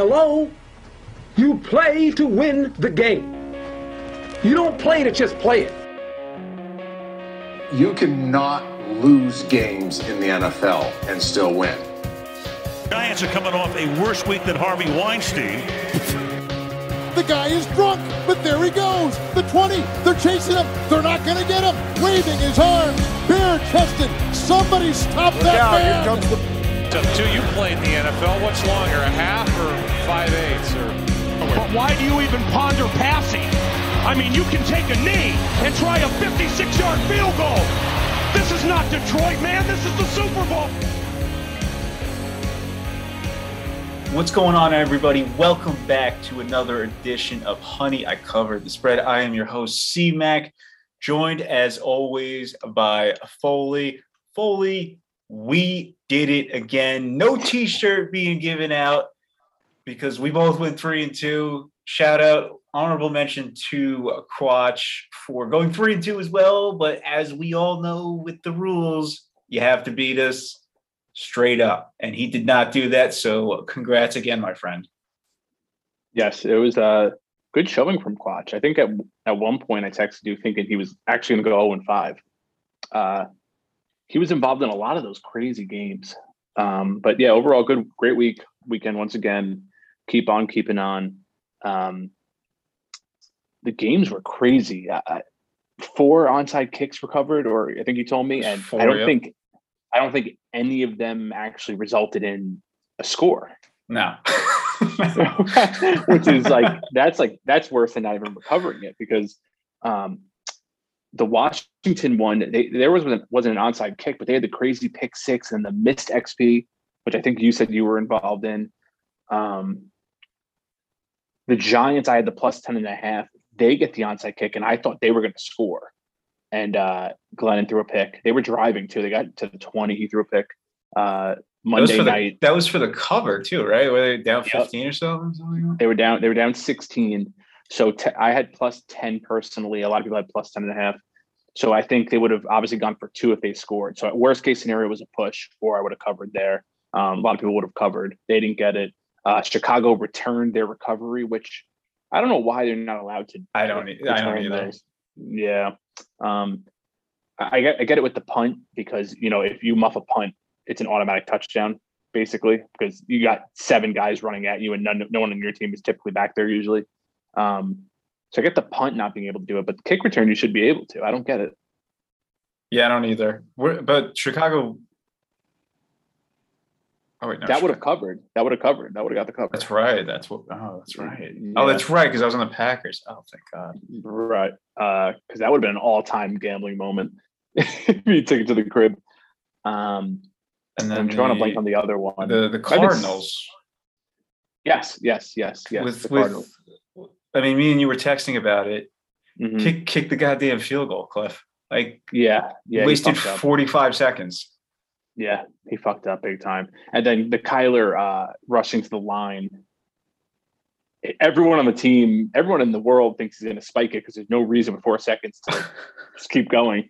Hello? You play to win the game. You don't play to just play it. You cannot lose games in the NFL and still win. Giants are coming off a worse week than Harvey Weinstein. The guy is drunk, but there he goes. The 20, they're chasing him. They're not going to get him. Waving his arms, bare chested. Somebody stop Look that out, man. here comes the Up to you played in the NFL. What's longer, a half or five eighths? Or But why do you even ponder passing? I mean, you can take a knee and try a 56 yard field goal. This is not Detroit, man. This is the Super Bowl. What's going on, everybody? Welcome back to another edition of Honey I Covered the Spread. I am your host, C Mac, joined as always by Foley. Foley, we did it again. No t shirt being given out because we both went three and two. Shout out, honorable mention to Quatch for going three and two as well. But as we all know with the rules, you have to beat us straight up. And he did not do that. So congrats again, my friend. Yes, it was a good showing from Quatch. I think at at one point I texted you thinking he was actually going to go 0 and 5. Uh, he was involved in a lot of those crazy games. Um, but yeah, overall, good, great week, weekend once again. Keep on keeping on. Um, the games were crazy. Uh, four onside kicks recovered, or I think you told me, and Four, I don't think, I don't think any of them actually resulted in a score. No. which is like that's like that's worse than not even recovering it because um the Washington one they, there was wasn't an onside kick but they had the crazy pick six and the missed XP which I think you said you were involved in. Um the Giants I had the plus 10 and a half. They get the onside kick and I thought they were going to score. And uh Glennon threw a pick. They were driving too. They got to the 20 he threw a pick uh That Monday the, night. that was for the cover too, right? Were they down Yep. 15 or so? or like they were down they were down 16 so te- i had plus 10 personally. A lot of people had plus 10 and a half so i think they would have obviously gone for two if they scored so worst case scenario was a push or i would have covered there um, a lot of people would have covered they didn't get it uh, chicago returned their recovery which i don't know why they're not allowed to I don't I don't either. those. yeah um, I, I get, I get it with the punt because you know if you muff a punt it's an automatic touchdown basically because you got seven guys running at you and none, no one on your team is typically back there usually. Um, so I get the punt not being able to do it, but the kick return you should be able to. I don't get it. Yeah, I don't either. We're, but Chicago. Oh wait, no, that would have covered. That would have covered. That would have got the cover. That's right. That's what. Oh, that's right. Yeah. Oh, that's right. Because I was on the Packers. Oh, thank God. right. Because that would have been an all-time gambling moment if you took it to the crib. Um, And then I'm drawing a the- blank on the other one. The the Cardinals yes, yes, yes, yes. with the with. I mean, me and you were texting about it. Mhm. Kick kick the goddamn field goal, Cliff. Like Yeah, yeah. wasted 45 seconds. Yeah, he fucked up big time. And then the Kyler uh, rushing to the line. Everyone on the team, everyone in the world thinks he's going to spike it because there's no reason with four seconds to just keep going.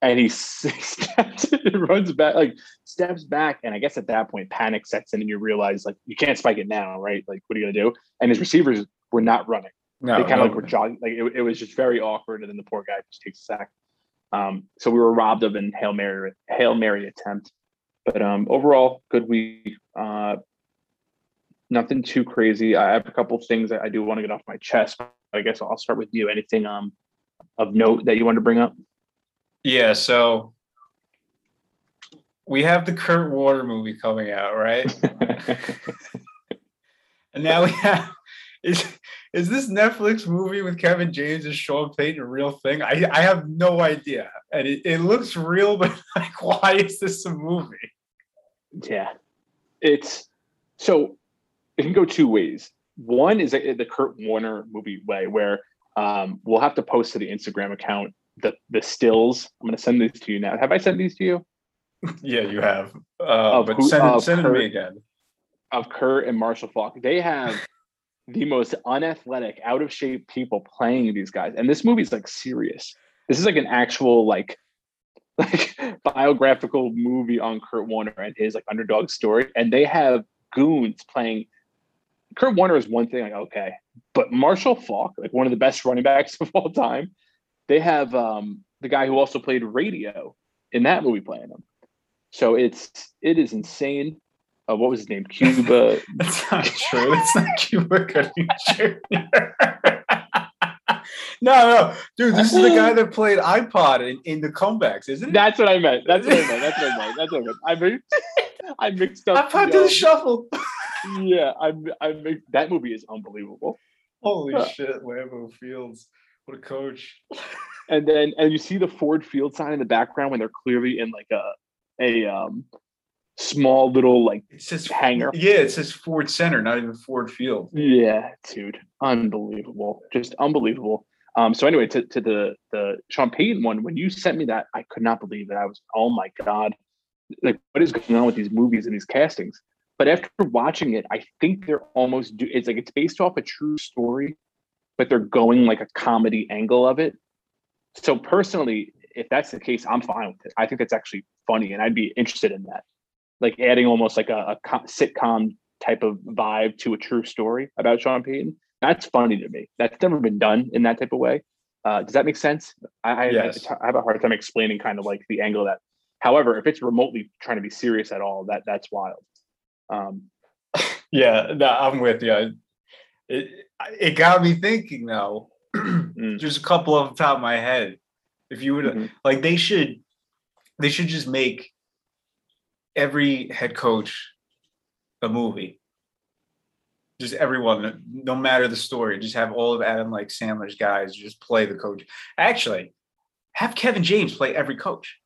And he steps and runs back, like steps back. And I guess at that point, panic sets in, and you realize like you can't spike it now, right? Like, what are you going to do? And his receivers were not running. No, they kind no. of like were jogging. Like it, it was just very awkward. And then the poor guy just takes a sack. Um, so we were robbed of an hail mary hail mary attempt. But um, overall, good week. Uh, nothing too crazy. I have a couple of things that I do want to get off my chest. I guess I'll start with you. Anything um of note that you want to bring up? Yeah, so we have the Kurt Warner movie coming out, right? And now we have is is this Netflix movie with Kevin James and Sean Payton a real thing? I I have no idea. And it, it looks real, but like why is this a movie? yeah, it's so it can go two ways. One is the the Kurt Warner movie way, where um, we'll have to post to the Instagram account the the stills. I'm going to send these to you now. Have I sent these to you? Yeah, you have. Uh, but who- send it send it to me again. of Kurt and Marshall Faulk. They have the most unathletic, out of shape people playing these guys. And this movie's like serious. This is like an actual like like biographical movie on Kurt Warner and his like underdog story. And they have goons playing Kurt Warner is one thing, like okay, but Marshall Faulk, like one of the best running backs of all time, they have um, the guy who also played Radio in that movie playing him. So it's it is insane. Uh, what was his name? Cuba. That's not true. It's not Cuba Gooding Jr. no, no, dude, this is the guy that played iPod in, in the comebacks, isn't it? That's what I meant. That's what I meant. That's what I meant. That's what I meant. I mixed, I mixed up. iPod to the shuffle. yeah, I I mixed, that movie is unbelievable. Holy Uh, shit, Lambeau Fields. What a coach. And then and you see the Ford Field sign in the background when they're clearly in like a a um small little like It says Hanger. Yeah, it says Ford Center, not even Ford Field. Yeah, dude, unbelievable, just unbelievable. Um, so anyway, to, to the the Sean Payton one, when you sent me that, I could not believe it. I was, oh my god, like what is going on with these movies and these castings? But after watching it, I think they're almost do. It's like it's based off a true story, but they're going like a comedy angle of it. So personally, if that's the case, I'm fine with it. I think that's actually funny, and I'd be interested in that, like adding almost like a, a sitcom type of vibe to a true story about Sean Payton. That's funny to me. That's never been done in that type of way. Uh, does that make sense? I, I, Yes. I have a hard time explaining kind of like the angle of that. However, if it's remotely trying to be serious at all, that that's wild. Um, Yeah, no, I'm with you. It it got me thinking though. Mm. There's a couple off the top of my head. If you would Mhm. like, they should they should just make every head coach a movie. Just everyone, no matter the story, just have all of Adam like Sandler's guys just play the coach. Actually, have Kevin James play every coach.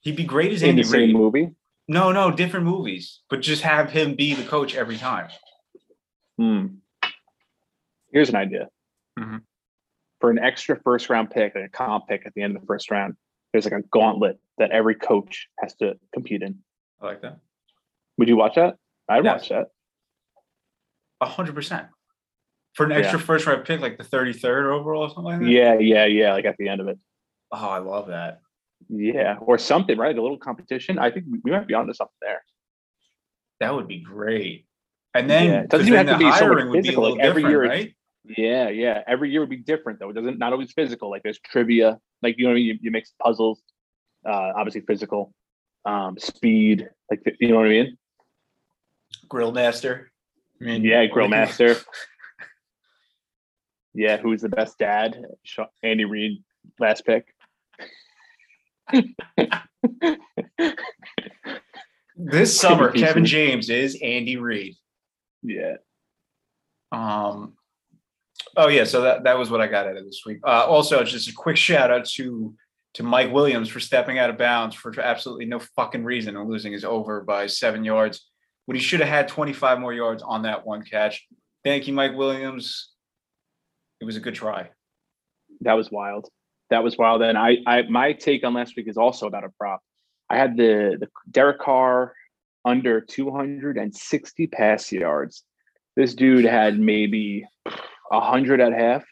He'd be great as in Andy the same Reid. movie. No, no, different movies, but just have him be the coach every time. Hmm. Here's an idea. Mhm. For an extra first round pick, like a comp pick at the end of the first round, there's like a gauntlet that every coach has to compete in. I like that. Would you watch that? I'd Yes. watch that. A hundred percent. For an Yeah. extra first round pick, like the 33rd overall or something like that. Yeah, yeah, yeah. Like at the end of it. Oh, I love that. Yeah. Or something, right? A little competition. I think we- might be onto something there. That would be great. And then, Yeah, it doesn't even have to be so hiring would be a little like, every different, year- right? Yeah, yeah. Every year would be different though. It doesn't not always physical. Like there's trivia, like you know what I mean? You, you mix puzzles, uh obviously physical, um, speed, like you know what I mean? Grill master. I mean, Yeah, grill master. Yeah, who's the best dad? Andy Reid, last pick. This summer, Kevin James is Andy Reid. Yeah. Um, oh yeah, so that, that was what I got out of this week. Uh, also, just a quick shout out to to Mike Williams for stepping out of bounds for absolutely no fucking reason and losing his over by seven yards when he should have had 25 more yards on that one catch. Thank you, Mike Williams. It was a good try. That was wild. That was wild. And I, I, my take on last week is also about a prop. I had the the Derek Carr under 260 pass yards. This dude had maybe 100 at half.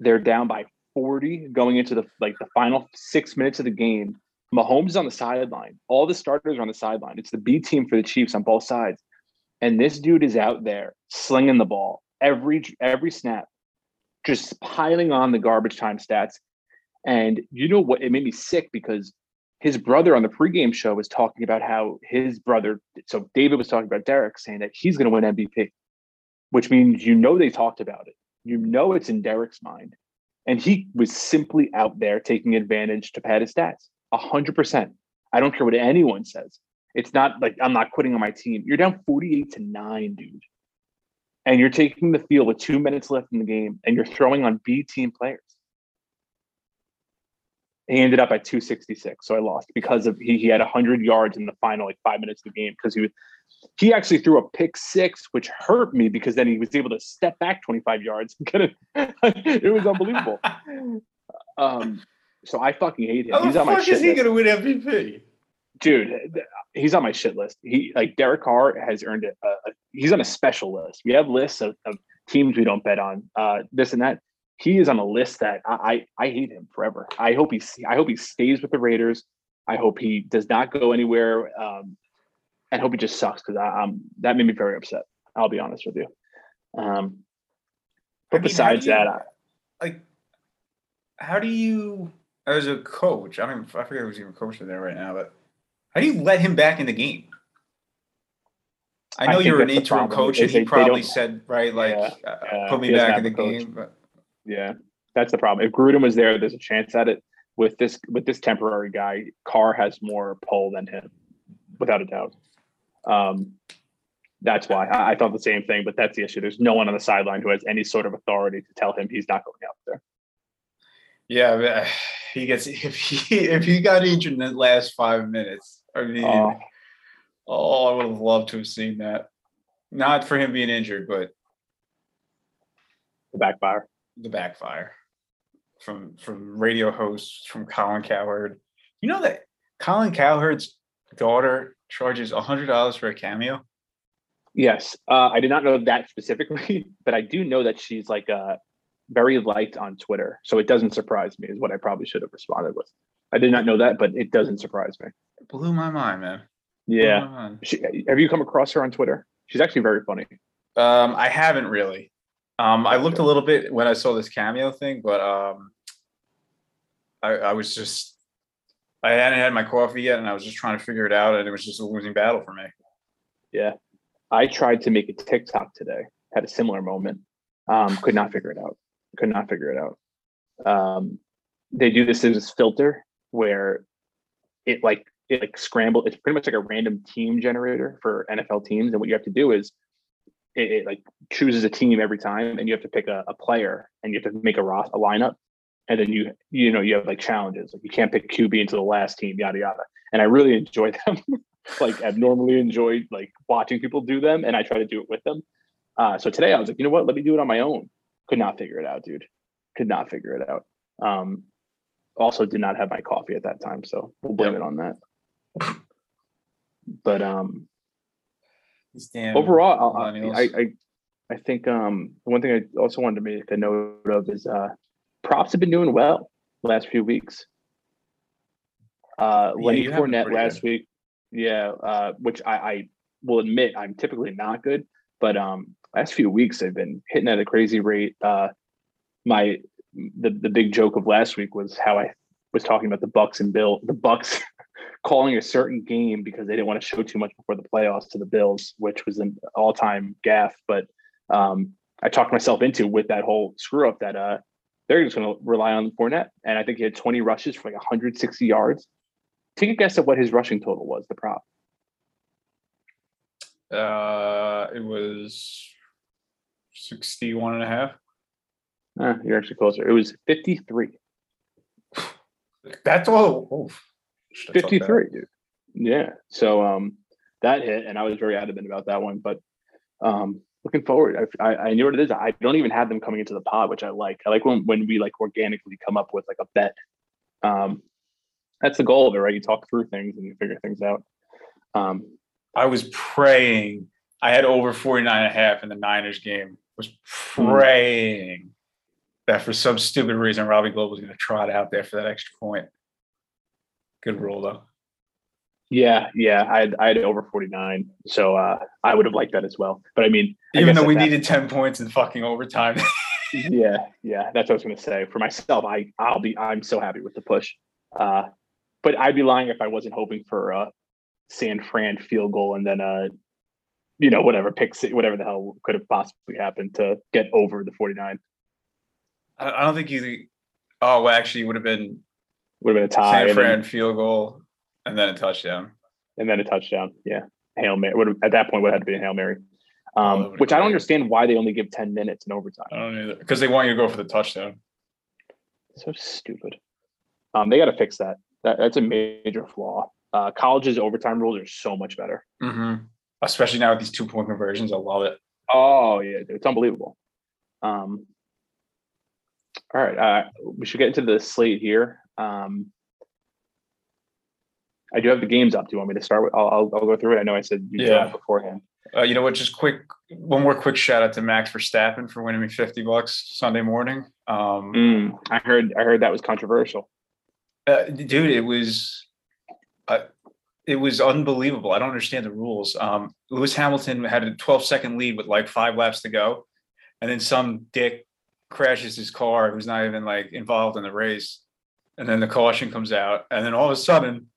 They're down by 40 going into the like the final six minutes of the game. Mahomes is on the sideline. All the starters are on the sideline. It's the B team for the Chiefs on both sides, and this dude is out there slinging the ball every every snap just piling on the garbage time stats. And you know what? It made me sick because his brother on the pregame show was talking about how his brother, so David was talking about Derek saying that he's going to win MVP, which means you know they talked about it. You know it's in Derek's mind. And he was simply out there taking advantage to pad his stats. A hundred percent. I don't care what anyone says. It's not like I'm not quitting on my team. You're down 48 to 9, dude and you're taking the field with two minutes left in the game and you're throwing on B team players. He ended up at 266, so I lost because of he, he had 100 yards in the final like five minutes of the game because he was he actually threw a pick six, which hurt me because then he was able to step back 25 yards. it. it was unbelievable. Um, so I fucking hate him. How He's the on my shit is he list. going to win MVP? dude. He's on my shit list. He like Derek Carr has earned it. Uh, he's on a special list. We have lists of, of teams we don't bet on, uh, this and that. He is on a list that I, I I hate him forever. I hope he I hope he stays with the Raiders. I hope he does not go anywhere. Um, and hope he just sucks because I um that made me very upset. I'll be honest with you. Um, I but mean, besides you- that, I, like, how do you, as a coach, I don't even, I forget who's even coaching there right now, but how do you let him back in the game? I I know think you're an interim coach, and he they- they probably said, right, like, Yeah, uh, put me he back in the coach. game. But yeah, that's the problem. If Gruden was there, there's a chance at it. With this with this temporary guy, Carr has more pull than him, without a doubt. Um, that's why I, I thought the same thing, but that's the issue. There's no one on the sideline who has any sort of authority to tell him he's not going out there. yeah, but, he gets if he if he got injured in the last five minutes. I mean, Oh. oh, I would have loved to have seen that. Not for him being injured, but The backfire. the backfire from from radio hosts from Colin Cowherd. You know that Colin Cowherd's daughter charges a hundred dollars for a cameo. Yes, uh, I did not know that specifically, but I do know that she's like uh, very liked on Twitter, so it doesn't surprise me. Is what I probably should have responded with. I did not know that, but it doesn't surprise me. It blew my mind, man. Yeah, mind. she, have you come across her on Twitter? She's actually very funny. Um, I haven't really. Um, I looked a little bit when I saw this cameo thing, but um, I, I was just I hadn't had my coffee yet, and I was just trying to figure it out, and it was just a losing battle for me. Yeah, I tried to make a TikTok today. Had a similar moment. Um, could not figure it out. Could not figure it out. Um, they do this as this filter where it like it like scramble. It's pretty much like a random team generator for NFL teams, and what you have to do is it, it like chooses a team every time, and you have to pick a, a player, and you have to make a ros- a lineup, and then you you know you have like challenges, like you can't pick QB into the last team, yada yada. And I really enjoy them. like I've normally enjoyed like watching people do them, and I try to do it with them. Uh, so today I was like, you know what? Let me do it on my own. Could not figure it out, dude. Could not figure it out. Um, also did not have my coffee at that time, so we'll blame Yep. it on that. But um, overall, I. I, I I think um, the one thing I also wanted to make a note of is uh, props have been doing well the last few weeks. Uh, Yeah, Lenny Fournette last good. week, yeah, uh, which I, I will admit I'm typically not good, but um, last few weeks I've been hitting at a crazy rate. Uh, my the the big joke of last week was how I was talking about the Bucs and Bill, the Bucs calling a certain game because they didn't want to show too much before the playoffs to the Bills, which was an all-time gaff. But um, I talked myself into with that whole screw up that uh, they're just going to rely on the Fournette, and I think he had 20 rushes for like 160 yards. Take a guess at what his rushing total was. The prop. Uh, it was 61 and a half. Uh, you're actually closer. It was 53. That's all. oof. Should've took that. 53, dude. Yeah. So um, that hit, and I was very adamant about that one. But um, looking forward, I, I, I knew what it is. I don't even have them coming into the pod, which I like. I like when when we like organically come up with like a bet. Um, that's the goal of it, right? You talk through things and you figure things out. Um, I was praying. I had over 49 and a half in the Niners game. Was Hmm. praying that for some stupid reason Robbie Gould was going to trot out there for that extra point. Good rule though. Yeah, yeah. I had I had over 49, so uh, I would have liked that as well. But I mean, Even guess though we that- needed 10 points in fucking overtime. yeah yeah that's what i was going to say for myself i i'll be i'm so happy with the push uh but i'd be lying if i wasn't hoping for a san fran field goal and then uh you know whatever picks whatever the hell could have possibly happened to get over the 49 I I don't think you. Oh, well, actually, it would have been would have been a tie San Fran field goal and then a touchdown. and then a touchdown yeah hail mary would at that point would have had to be a hail mary um Oh, which i don't understand why they only give 10 minutes in overtime I don't either because they want you to go for the touchdown. so stupid um they got to fix that. that that's a major flaw uh college's overtime rules are so much better Mm-hmm. Especially now with these two point conversions, I love it. Oh yeah, dude, it's unbelievable. Um, all right, uh, we should get into the slate here. Um, I do have the games up. Do you want me to start with? I'll, I'll, I'll go through it. I know I said you Yeah. beforehand. Uh, you know what? Just quick, one more quick shout out to Max Verstappen for winning me fifty bucks Sunday morning. Um, Mm, I heard I heard that was controversial. uh, dude, it was. Uh, it was unbelievable. I don't understand the rules. Um, Lewis Hamilton had a 12 second lead with like five laps to go, and then some dick crashes his car who's not even like involved in the race, and then the caution comes out, and then all of a sudden,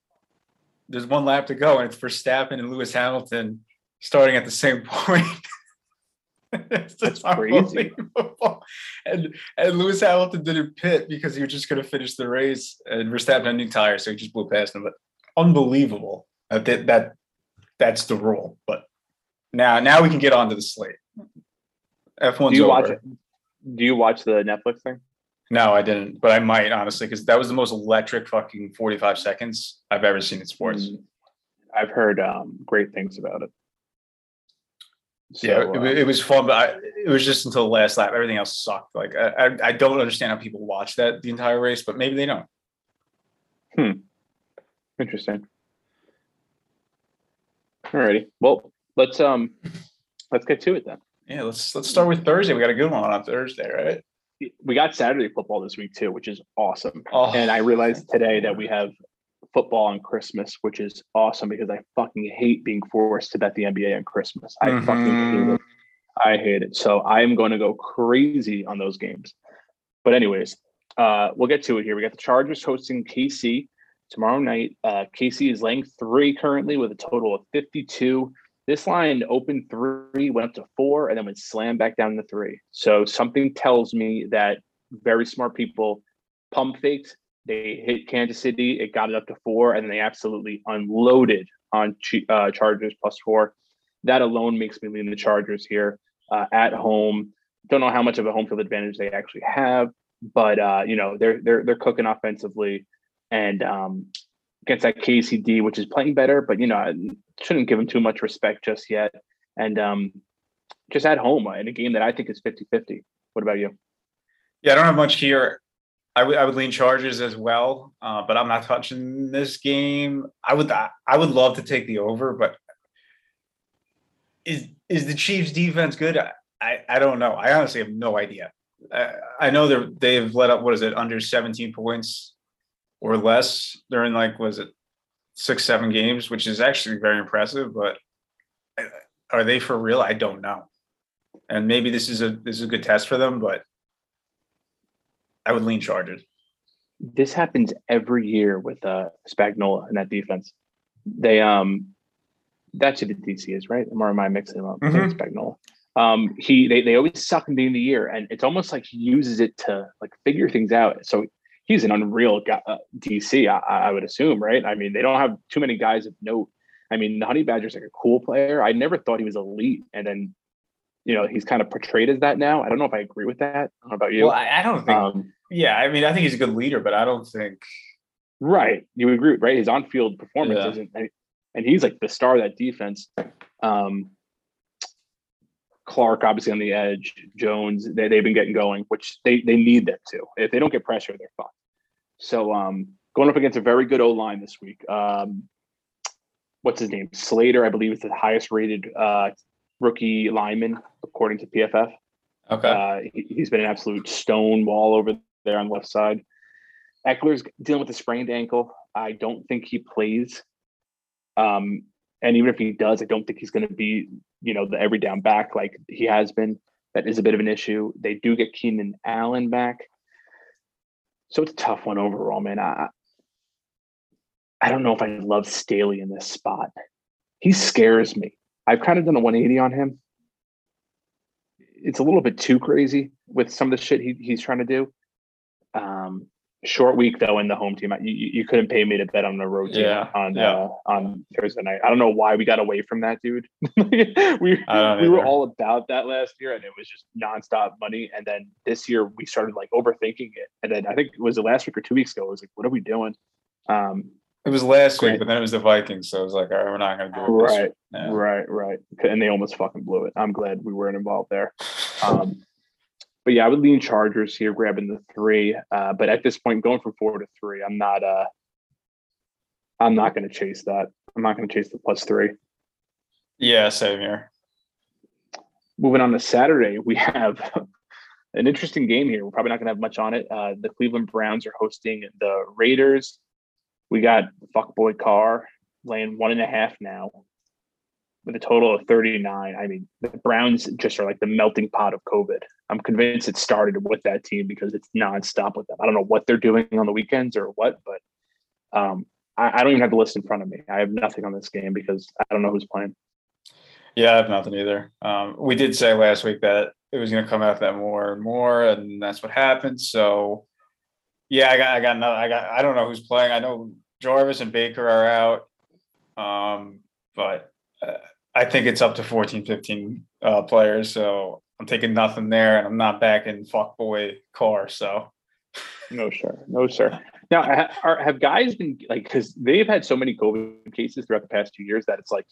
there's one lap to go, and it's Verstappen and Lewis Hamilton starting at the same point. it's just That's crazy. And and Lewis Hamilton didn't pit because he was just going to finish the race, and Verstappen had new tires, so he just blew past him. But unbelievable that that, that that's the rule. But now now we can get on to the slate. F1's Do you over. watch it? Do you watch the Netflix thing? No, I didn't, but I might honestly because that was the most electric fucking 45 seconds I've ever seen in sports. Mm, I've heard um, great things about it. So, yeah, it, it was fun, but I, it was just until the last lap. Everything else sucked. Like I, I, I don't understand how people watch that the entire race, but maybe they don't. Hmm. Interesting. Alrighty. Well, let's um let's get to it then. Yeah, let's let's start with Thursday. We got a good one on Thursday, right? We got Saturday football this week too, which is awesome. Oh, And I realized today that we have football on Christmas, which is awesome because I fucking hate being forced to bet the NBA on Christmas. I fucking hate it. I hate it. So I am going to go crazy on those games. But anyways, uh, we'll get to it here. We got the Chargers hosting KC tomorrow night. Uh, KC is laying three currently with a total of 52. This line opened three, went up to four, and then went slam back down to three. So something tells me that very smart people pump faked. They hit Kansas City, it got it up to four, and they absolutely unloaded on uh, Chargers plus four. That alone makes me lean the Chargers here uh, at home. Don't know how much of a home field advantage they actually have, but uh, you know they're they're they're cooking offensively, and um, against that KCD, which is playing better, but you know shouldn't give him too much respect just yet. And um, just at home uh, in a game that I think is 50-50. What about you? Yeah, I don't have much here. I would I would lean Chargers as well, uh, but I'm not touching this game. I would I, would love to take the over, but is is the Chiefs defense good? I, I, I don't know. I honestly have no idea. I, I know they're they've let up what is it under 17 points or less during like was it six seven games, which is actually very impressive. But are they for real? I don't know. And maybe this is a this is a good test for them, but I would lean Chargers. this happens every year with uh Spagnuolo and that defense. They um that's who the DC is, right? Or am I mixing them up? It's Spagnuolo. Um he they, they always suck in the end of the year and it's almost like he uses it to like figure things out. So he's an unreal guy, uh, DC, I, I would assume, right? I mean, they don't have too many guys of note. I mean, the Honey Badger's like a cool player. I never thought he was elite, and then you know he's kind of portrayed as that now. I don't know if I agree with that. I about you. Well, I, I don't think. um, yeah, I mean, I think he's a good leader, but I don't think. Right. You agree, right? His on-field performance Yeah. isn't, and- and he's like the star of that defense. Um, Clark, obviously on the edge, Jones, they, they've been getting going, which they they need them to. If they don't get pressure, they're fucked. So um, going up against a very good O line this week. Um, what's his name? Slater, I believe, is the highest rated uh, rookie lineman according to PFF. Okay. Uh, he, he's been an absolute stone wall over there on the left side. Ekeler's dealing with a sprained ankle. I don't think he plays. Um, and even if he does, I don't think he's going to be, you know, the every down back like he has been. That is a bit of an issue. They do get Keenan Allen back. So it's a tough one overall, man. I, I don't know if I love Staley in this spot. He scares me. I've kind of done a 180 on him. It's a little bit too crazy with some of the shit he, he's trying to do. Short week though in the home team. You, you you couldn't pay me to bet on the road team Yeah, on yeah. Uh, on Thursday night. I don't know why we got away from that, dude. we we were all about that last year, and it was just nonstop money. And then this year we started like overthinking it. And then I think it was the last week or two weeks ago. It was like, what are we doing? Um, It was last week, but then it was the Vikings, so it was like, all right, we're not going to do it. right. Yeah. right, right. And they almost fucking blew it. I'm glad we weren't involved there. Um, but yeah, I would lean Chargers here, grabbing the three. Uh, but at this point, going from four to three, I'm not. Uh, I'm not going to chase that. I'm not going to chase the plus three. Yeah, same here. Moving on to Saturday, we have an interesting game here. We're probably not going to have much on it. Uh, the Cleveland Browns are hosting the Raiders. We got fuckboy Carr laying one and a half now with a total of 39. I mean, the Browns just are like the melting pot of COVID. I'm convinced it started with that team because it's nonstop with them. I don't know what they're doing on the weekends or what, but um, I, I don't even have the list in front of me. I have nothing on this game because I don't know who's playing. Yeah, I have nothing either. Um, we did say last week that it was going to come out that more and more, and that's what happened. So, yeah, I got, I got, I got, I don't know who's playing. I know Jarvis and Baker are out, um, but uh, I think it's up to 14, 15 uh, players. So I'm taking nothing there, and I'm not backing fuckboy Carr. So, no, sir, no, sir. Now, are, have guys been like because they've had so many COVID cases throughout the past two years that it's like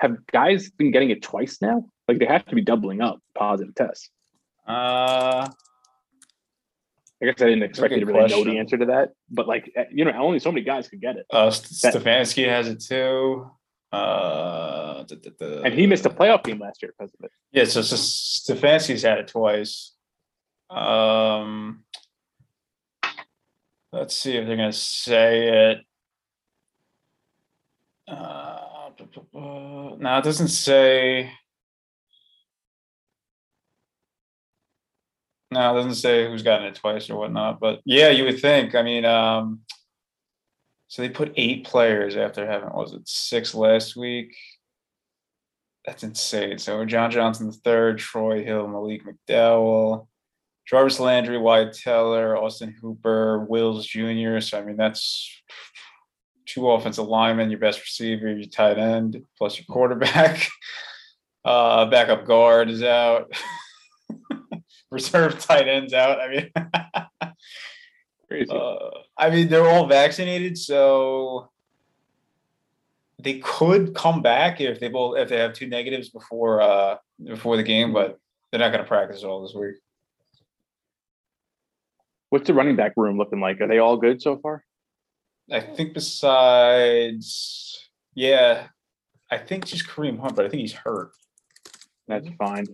have guys been getting it twice now? Like they have to be doubling up positive tests. Uh, I guess I didn't expect you to really question. know the answer to that, but like eh, you know, only so many guys could get it. Uh, Stefanski has it too. Uh, da, da, da. and he missed a playoff game last year because of it. Yeah, so, so Stefanski's had it twice. Um, let's see if they're gonna say it. Uh, no, it doesn't say. No, it doesn't say who's gotten it twice or whatnot. But yeah, you would think. I mean, um, so they put eight players after having was it six last week? That's insane. So John Johnson the third, Troy Hill, Malik McDowell, Jarvis Landry, Wyatt Teller, Austin Hooper, Wills Jr. So I mean that's two offensive linemen, your best receiver, your tight end, plus your quarterback. Uh, backup guard is out. Reserve tight ends out. I mean, crazy. Uh, I mean, they're all vaccinated, so they could come back if they both if they have two negatives before uh before the game, but they're not going to practice all this week. What's the running back room looking like? Are they all good so far? I think besides, yeah, I think just Kareem Hunt, but I think he's hurt. That's fine.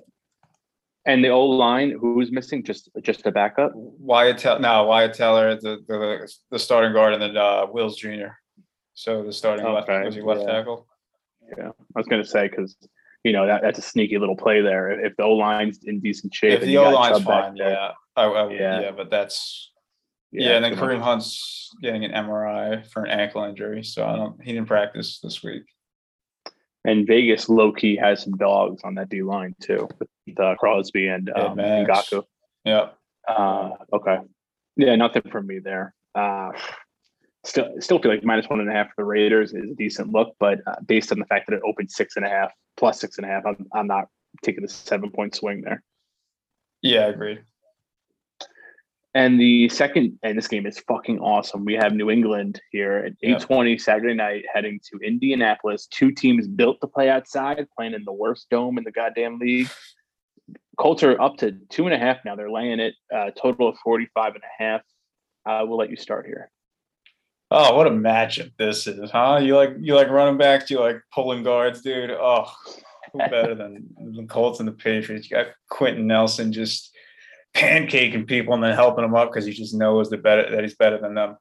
And the old line, who's missing? Just just a backup. Wyatt Teller, no, Wyatt Teller, the the, the starting guard, and then uh, Wills Jr. So the starting okay. left was he left yeah. tackle? Yeah, I was going to say because you know that that's a sneaky little play there. If the O line's in decent shape, if the O line's fine, yeah, I, I, yeah, yeah, but that's yeah, yeah and then Kareem Hunt's getting an MRI for an ankle injury, so I don't. He didn't practice this week. And Vegas low key has some dogs on that D line too, with uh, Crosby and um, Ngakoue. Yeah. Uh, okay. Yeah, nothing from me there. Uh, still, still feel like minus one and a half for the Raiders is a decent look, but uh, based on the fact that it opened six and a half plus six and a half, I'm, I'm not taking the seven point swing there. Yeah, agreed. And the second, and this game is fucking awesome. We have New England here at eight twenty Saturday night, heading to Indianapolis. Two teams built to play outside, playing in the worst dome in the goddamn league. Colts are up to two and a half now. They're laying it uh, total of 45 and a half. Uh, we'll let you start here. Oh, what a matchup this is, huh? You like you like running backs, you like pulling guards, dude. Oh, who better than the Colts and the Patriots? You got Quenton Nelson just pancaking people and then helping them up because he just knows that better that he's better than them.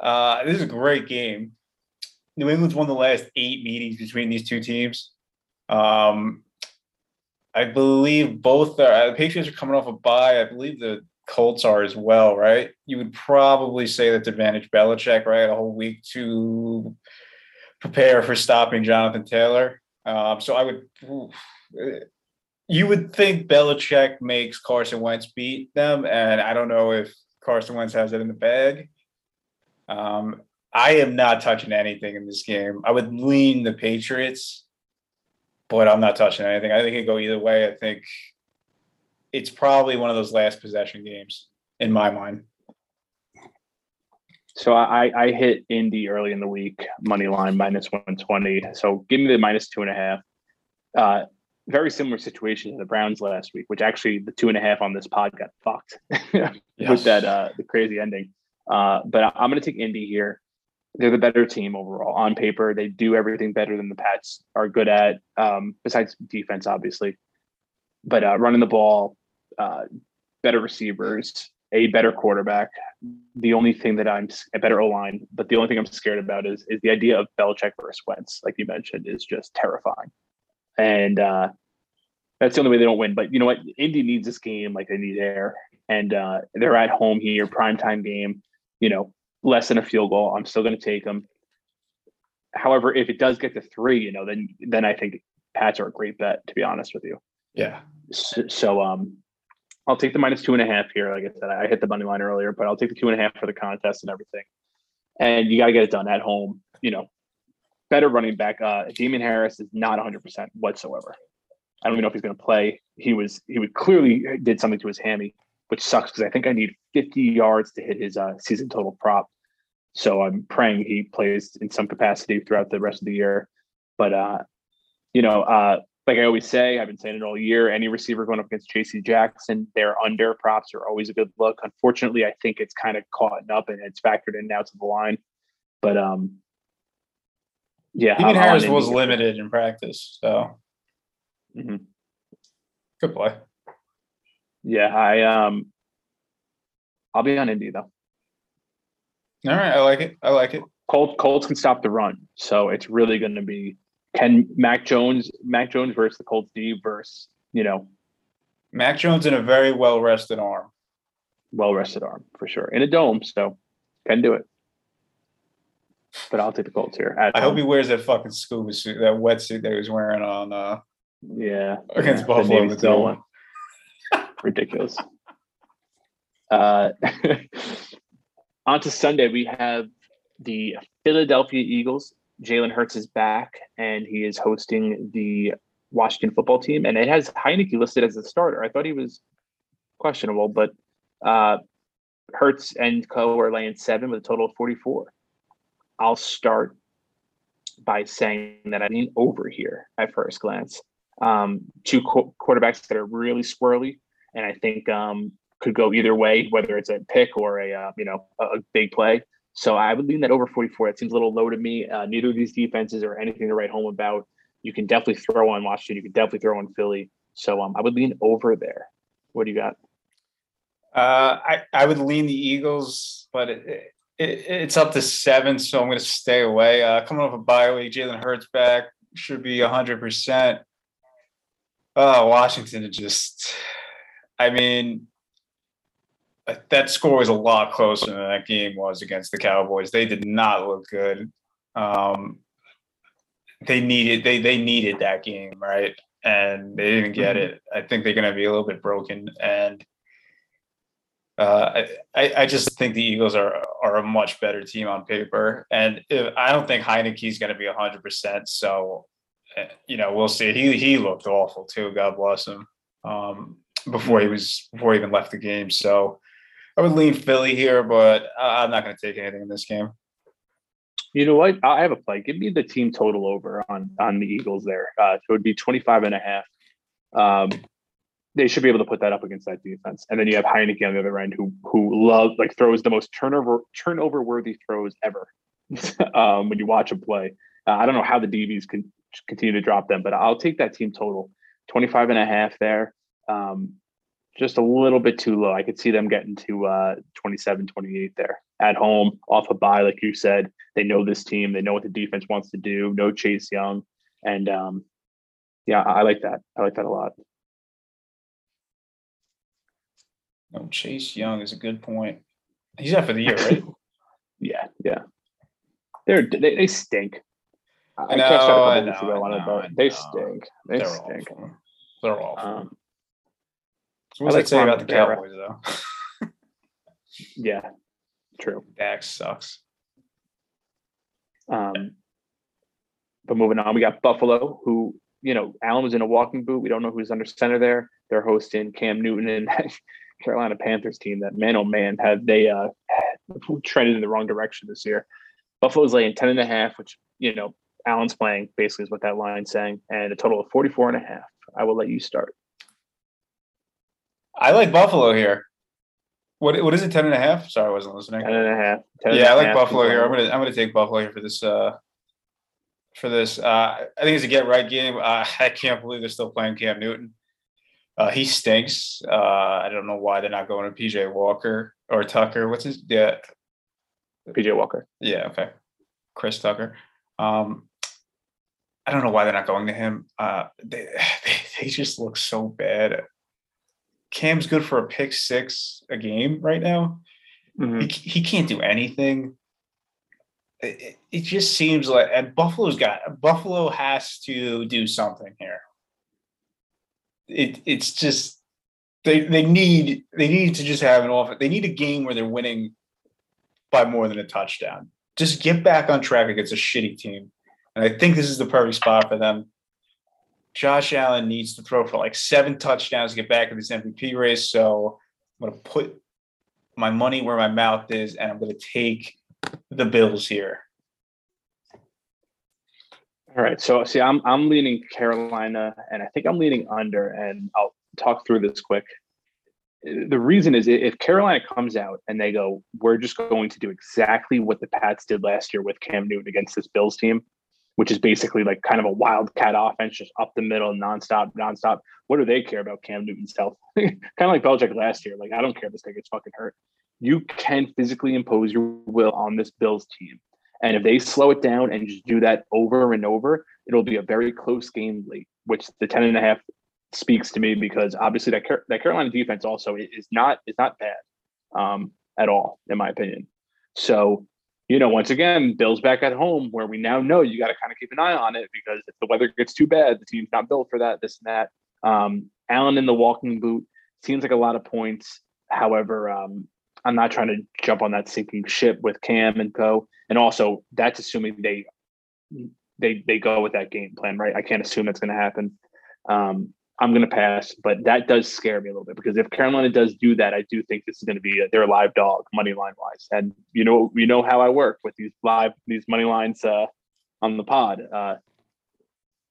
Uh, this is a great game. New England's won the last eight meetings between these two teams. Um, I believe both are, uh, the Patriots are coming off a bye. I believe the Colts are as well, right? You would probably say that's advantage Belichick, right? A whole week to prepare for stopping Jonathan Taylor. Um, so I would, oof, you would think Belichick makes Carson Wentz beat them, and I don't know if Carson Wentz has it in the bag. Um, I am not touching anything in this game. I would lean the Patriots, but I'm not touching anything. I think it go either way. I think it's probably one of those last possession games in my mind. So I, I hit Indy early in the week, money line minus 120. So give me the minus two and a half. Uh, very similar situation to the Browns last week, which actually the two and a half on this pod got fucked yes. with that uh, the crazy ending. Uh, but I'm going to take Indy here. They're the better team overall on paper. They do everything better than the Pats are good at, um, besides defense, obviously. But uh, running the ball, uh, better receivers, a better quarterback. The only thing that I'm a better O line, but the only thing I'm scared about is is the idea of Belichick versus Wentz, like you mentioned, is just terrifying. And uh, that's the only way they don't win. But you know what? Indy needs this game like they need air, and uh, they're at home here, primetime game. You know, less than a field goal. I'm still going to take them. However, if it does get to three, you know, then then I think Pats are a great bet. To be honest with you. Yeah. So, so um, I'll take the minus two and a half here. Like I said, I hit the money line earlier, but I'll take the two and a half for the contest and everything. And you got to get it done at home. You know, better running back. Uh, Damien Harris is not 100 percent whatsoever. I don't even know if he's going to play. He was he would clearly did something to his hammy, which sucks because I think I need 50 yards to hit his uh, season total prop. So I'm praying he plays in some capacity throughout the rest of the year. But uh, you know, uh, like I always say, I've been saying it all year. Any receiver going up against J.C. Jackson, their under props are always a good look. Unfortunately, I think it's kind of caught up and it's factored in now to the line. But um, yeah, Damien Harris was limited in practice, so mm-hmm. good play. Yeah, I um, I'll be on Indy though. All right, I like it. I like it. Colts Colts can stop the run, so it's really going to be can Mac Jones Mac Jones versus the Colts D versus you know Mac Jones in a very well rested arm. Well rested arm for sure in a dome, so can do it. But I'll take the Colts here. I hope he wears that fucking scuba suit, that wetsuit that he was wearing on. uh Yeah, against yeah, Buffalo. The one. Ridiculous. Uh, on to Sunday, we have the Philadelphia Eagles Jalen Hurts is back and he is hosting the Washington football team. And it has Heinicke listed as a starter. I thought he was questionable, but uh, Hurts and Co are laying seven with a total of 44. I'll start by saying that I mean over here at first glance. Um, two qu- quarterbacks that are really squirrely, and I think um, could go either way, whether it's a pick or a uh, you know a, a big play. So I would lean that over 44. It seems a little low to me. Uh, neither of these defenses are anything to write home about. You can definitely throw on Washington. You can definitely throw on Philly. So um, I would lean over there. What do you got? Uh, I I would lean the Eagles, but it, it, it's up to seven, so I'm going to stay away. Uh, coming off a bye week, Jalen Hurts back should be 100. percent Oh, Washington just. I mean, that score was a lot closer than that game was against the Cowboys. They did not look good. Um, they needed they they needed that game, right? And they didn't get mm-hmm. it. I think they're going to be a little bit broken. And uh, I I just think the Eagles are are a much better team on paper. And if, I don't think Heinicke is going to be hundred percent. So eh, you know we'll see. He he looked awful too. God bless him. Um, before he was before he even left the game. So I would lean Philly here, but I'm not going to take anything in this game. You know what? I have a play. Give me the team total over on on the Eagles there. Uh, it would be 25 and a half. Um, they should be able to put that up against that defense. And then you have Heinicke on the other end who who love like throws the most turnover turnover worthy throws ever. um, when you watch him play. Uh, I don't know how the DBs can continue to drop them, but I'll take that team total 25 and a half there. Um, just a little bit too low. I could see them getting to uh, 27, 28 there at home off a bye, like you said. They know this team. They know what the defense wants to do. No Chase Young, and um, yeah, I like that. I like that a lot. No Chase Young is a good point. He's out for the year, right? yeah, yeah. They're they, they stink. I, I know, I know, I know, They stink. They They're stink. Awful. They're awful. Um, what I like say about the Cowboys though? yeah, true. Dax sucks. Um, but moving on, we got Buffalo, who you know Allen was in a walking boot. We don't know who's under center there. They're hosting Cam Newton and Carolina Panthers team. That man, oh man, have they uh, trended in the wrong direction this year? Buffalo's laying 10 and a half, which you know Allen's playing basically is what that line's saying, and a total of 44 and a half. I will let you start. I like Buffalo here. What what is it? Ten and a half? Sorry, I wasn't listening. Ten and a half. yeah, I like Buffalo here. I'm gonna I'm gonna take Buffalo here for this. Uh, for this, uh, I think it's a get right game. Uh, I can't believe they're still playing Cam Newton. Uh, he stinks. Uh, I don't know why they're not going to PJ Walker or Tucker. What's his? Yeah, PJ Walker. yeah, okay, Chris Tucker. Um, I don't know why they're not going to him. Uh, they, they they just look so bad. Cam's good for a pick six a game right now. Mhm. He, he can't do anything. It, it- it just seems like and Buffalo's got Buffalo has to do something here. It it's just they they need they need to just have an off. They need a game where they're winning by more than a touchdown. Just get back on track against a shitty team, and I think this is the perfect spot for them. Josh Allen needs to throw for like seven touchdowns to get back in this MVP race. So I'm gonna put my money where my mouth is, and I'm gonna take the Bills here. All right. So see, I'm I'm leaning Carolina, and I think I'm leaning under. And I'll talk through this quick. The reason is if Carolina comes out and they go, we're just going to do exactly what the Pats did last year with Cam Newton against this Bills team, which is basically like kind of a wildcat offense, just up the middle, nonstop, nonstop. What do they care about Cam Newton's health? kind of like Belichick last year. Like I don't care if this guy gets fucking hurt. You can physically impose your will on this Bills team. And if they slow it down and just do that over and over, it'll be a very close game late, which the 10 and a half speaks to me because obviously that Car- that Carolina defense also is not is not bad um, at all, in my opinion. So, you know, once again, Bills back at home where we now know you got to kind of keep an eye on it because if the weather gets too bad, the team's not built for that, this and that. Um, Allen in the walking boot seems like a lot of points. However, um, I'm not trying to jump on that sinking ship with Cam and Co. And also, that's assuming they they they go with that game plan, right? I can't assume that's going to happen. Um, I'm going to pass, but that does scare me a little bit because if Carolina does do that, I do think this is going to be a, they're a live dog money line wise. And you know, you know how I work with these live these money lines uh, on the pod. Uh,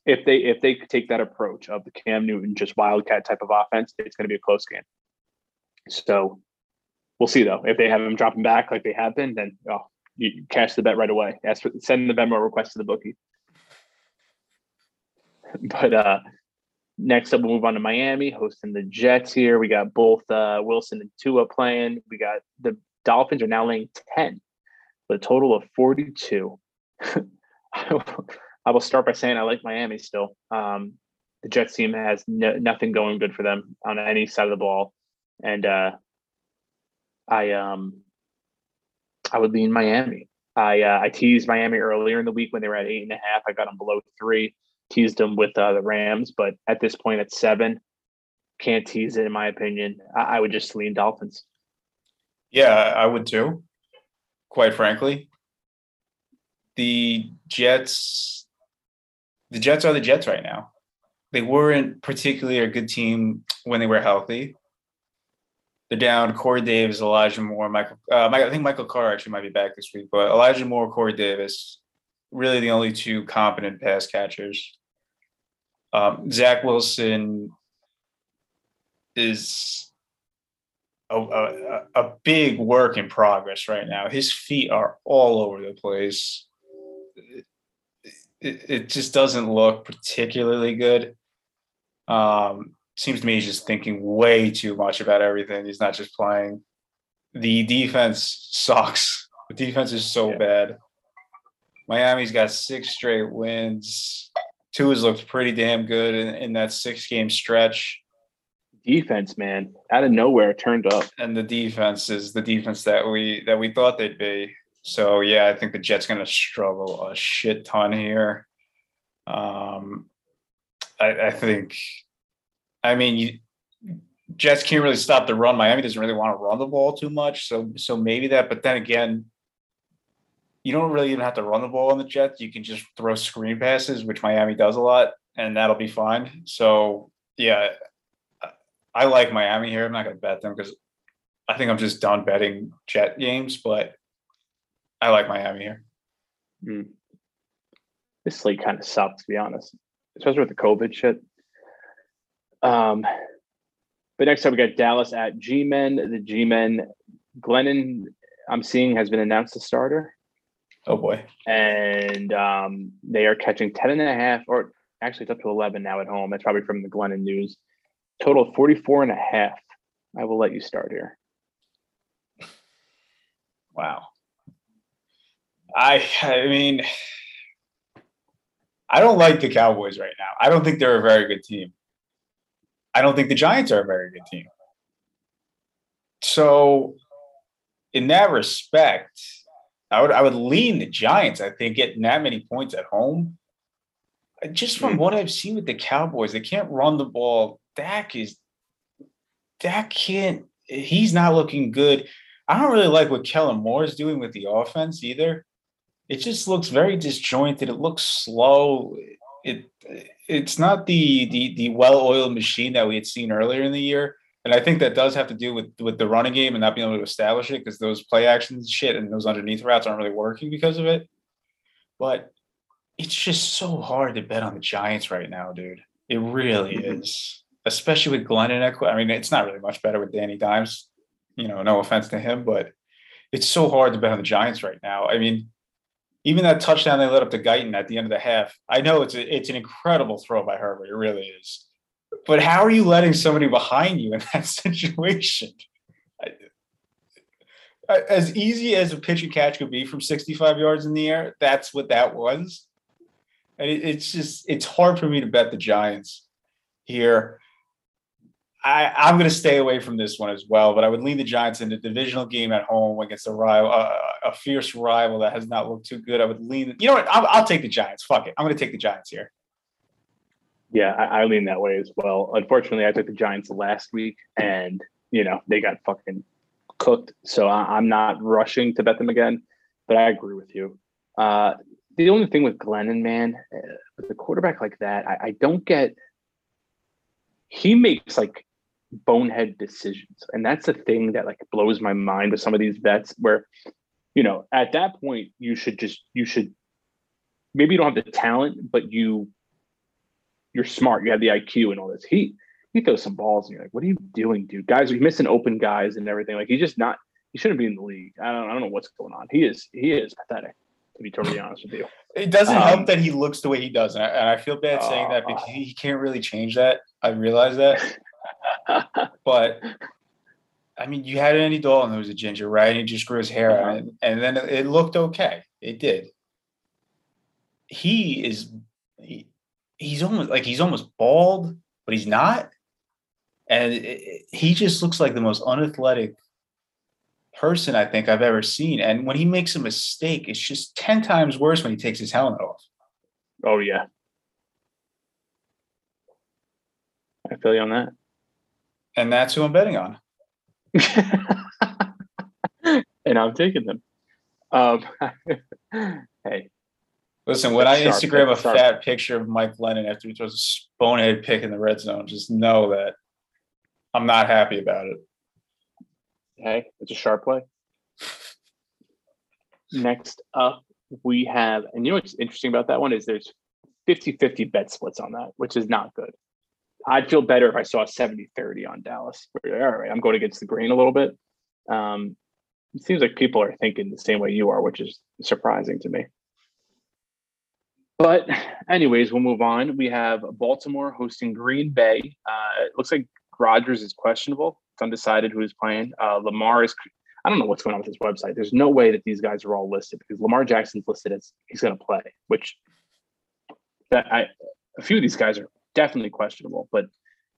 if they if they take that approach of the Cam Newton just wildcat type of offense, it's going to be a close game. So we'll see though. If they have him dropping back like they have been, then oh, you cash the bet right away. Ask for send the Venmo request to the bookie. But uh next up we'll move on to Miami, hosting the Jets here. We got both uh Wilson and Tua playing. We got the Dolphins are now laying 10 with a total of 42. I will- I will start by saying I like Miami still. Um the Jets team has no, nothing going good for them on any side of the ball. And uh I um I would lean Miami. I uh, I teased Miami earlier in the week when they were at eight and a half. I got them below three. Teased them with uh, the Rams, but at this point at seven, can't tease it in my opinion. I, I would just lean Dolphins. Yeah, I would too. Quite frankly, the Jets, the Jets are the Jets right now. They weren't particularly a good team when they were healthy. They're down Corey Davis, Elijah Moore, Michael. Uh, I think Michael Carr actually might be back this week, but Elijah Moore, Corey Davis, really the only two competent pass catchers. Um, Zach Wilson is a, a, a big work in progress right now. His feet are all over the place. It, it, it just doesn't look particularly good. Um, seems to me he's just thinking way too much about everything. He's not just playing. The defense sucks. The defense is so Yeah. bad. Miami's got six straight wins. Tua has looked pretty damn good in, in that six game stretch. Defense, man, out of nowhere turned up. and the defense is the defense that we that we thought they'd be. So yeah, I think the Jets going to struggle a shit ton here. Um, I, I think, I mean, you, Jets can't really stop the run. Miami doesn't really want to run the ball too much, so so maybe that. But then again, you don't really even have to run the ball on the Jets. You can just throw screen passes, which Miami does a lot, and that'll be fine. So yeah, I- like Miami here. I'm not going to bet them because I think I'm just done betting Jet games, but I like Miami here. Mm. This slate kind of sucks, to be honest, especially with the COVID shit. Um, but next up, we got Dallas at G Men. The G Men, Glennon, I'm seeing has been announced a starter. Oh boy. and um, they are catching 10 and a half or actually it's up to 11 now at home that's probably from the Glennon news Total of 44 and a half. I will let you start here. Wow. I I mean I don't like the Cowboys right now. I don't think they're a very good team. I don't think the Giants are a very good team. So in that respect, I would I would lean the Giants. I think getting that many points at home. Just from hmm. what I've seen with the Cowboys, they can't run the ball. Dak is Dak can't. He's not looking good. I don't really like what Kellen Moore is doing with the offense either. It just looks very disjointed. It looks slow. It it's not the the the well-oiled machine that we had seen earlier in the year. And I think that does have to do with with the running game and not being able to establish it because those play actions shit and those underneath routes aren't really working because of it. But it's just so hard to bet on the Giants right now, dude. It really is, especially with Glennon Equ- I mean, it's not really much better with Danny Dimes. You know, no offense to him, but it's so hard to bet on the Giants right now. I mean, even that touchdown they let up to Guyton at the end of the half. I know it's a, it's an incredible throw by Herbert. It really is. But how are you letting somebody behind you in that situation? As easy as a pitch and catch could be from 65 yards in the air, that's what that was. And it, it's just it's hard for me to bet the Giants here. I, I'm going to stay away from this one as well, but I would lean the Giants in the divisional game at home against a rival, a fierce rival that has not looked too good. I would lean. You know what? I'll, I'll take the Giants. Fuck it. I'm going to take the Giants here. Yeah, I, I lean that way as well. Unfortunately, I took the Giants last week, and you know they got fucking cooked. So I, am not rushing to bet them again. But I agree with you. Uh, the only thing with Glennon, man, uh, with a quarterback like that, I, I don't get. He makes like bonehead decisions. And that's the thing that like blows my mind with some of these vets where, you know, at that point you should just you should maybe you don't have the talent, but you you're smart, you have the IQ and all this. He he throws some balls and you're like, what are you doing, dude? Guys are missing open guys and everything. Like he's just not he shouldn't be in the league. I don't I don't know what's going on. He is he is pathetic, to be totally honest with you. It doesn't um, help that he looks the way he does, and I, and I feel bad uh, saying that because he can't really change that. I realize that, but I mean, you had Andy Dalton who was a ginger, right? And he just grew his hair out, uh-huh. and, and then it looked okay. It did. He is, he, he's almost like he's almost bald, but he's not, and it, it, he just looks like the most unathletic person I think I've ever seen. And when he makes a mistake, it's just ten times worse when he takes his helmet off. Oh yeah, I feel you on that and that's who I'm betting on. and I'm taking them. Um, hey, listen, when I Instagram a fat picture of Mike Glennon after he throws a bonehead pick in the red zone, just know that I'm not happy about it. Hey, it's a sharp play. Next up, we have, and you know what's interesting about that one is there's 50 50 bet splits on that, which is not good. I'd feel better if I saw 70 30 on Dallas. All right, I'm going against the grain a little bit. Um, it seems like people are thinking the same way you are, which is surprising to me. But, anyways, we'll move on. We have Baltimore hosting Green Bay. Uh, it looks like Rodgers is questionable. It's undecided who is playing. Uh, Lamar is. I don't know what's going on with this website. There's no way that these guys are all listed because Lamar Jackson's listed as he's going to play, which that I a few of these guys are definitely questionable, but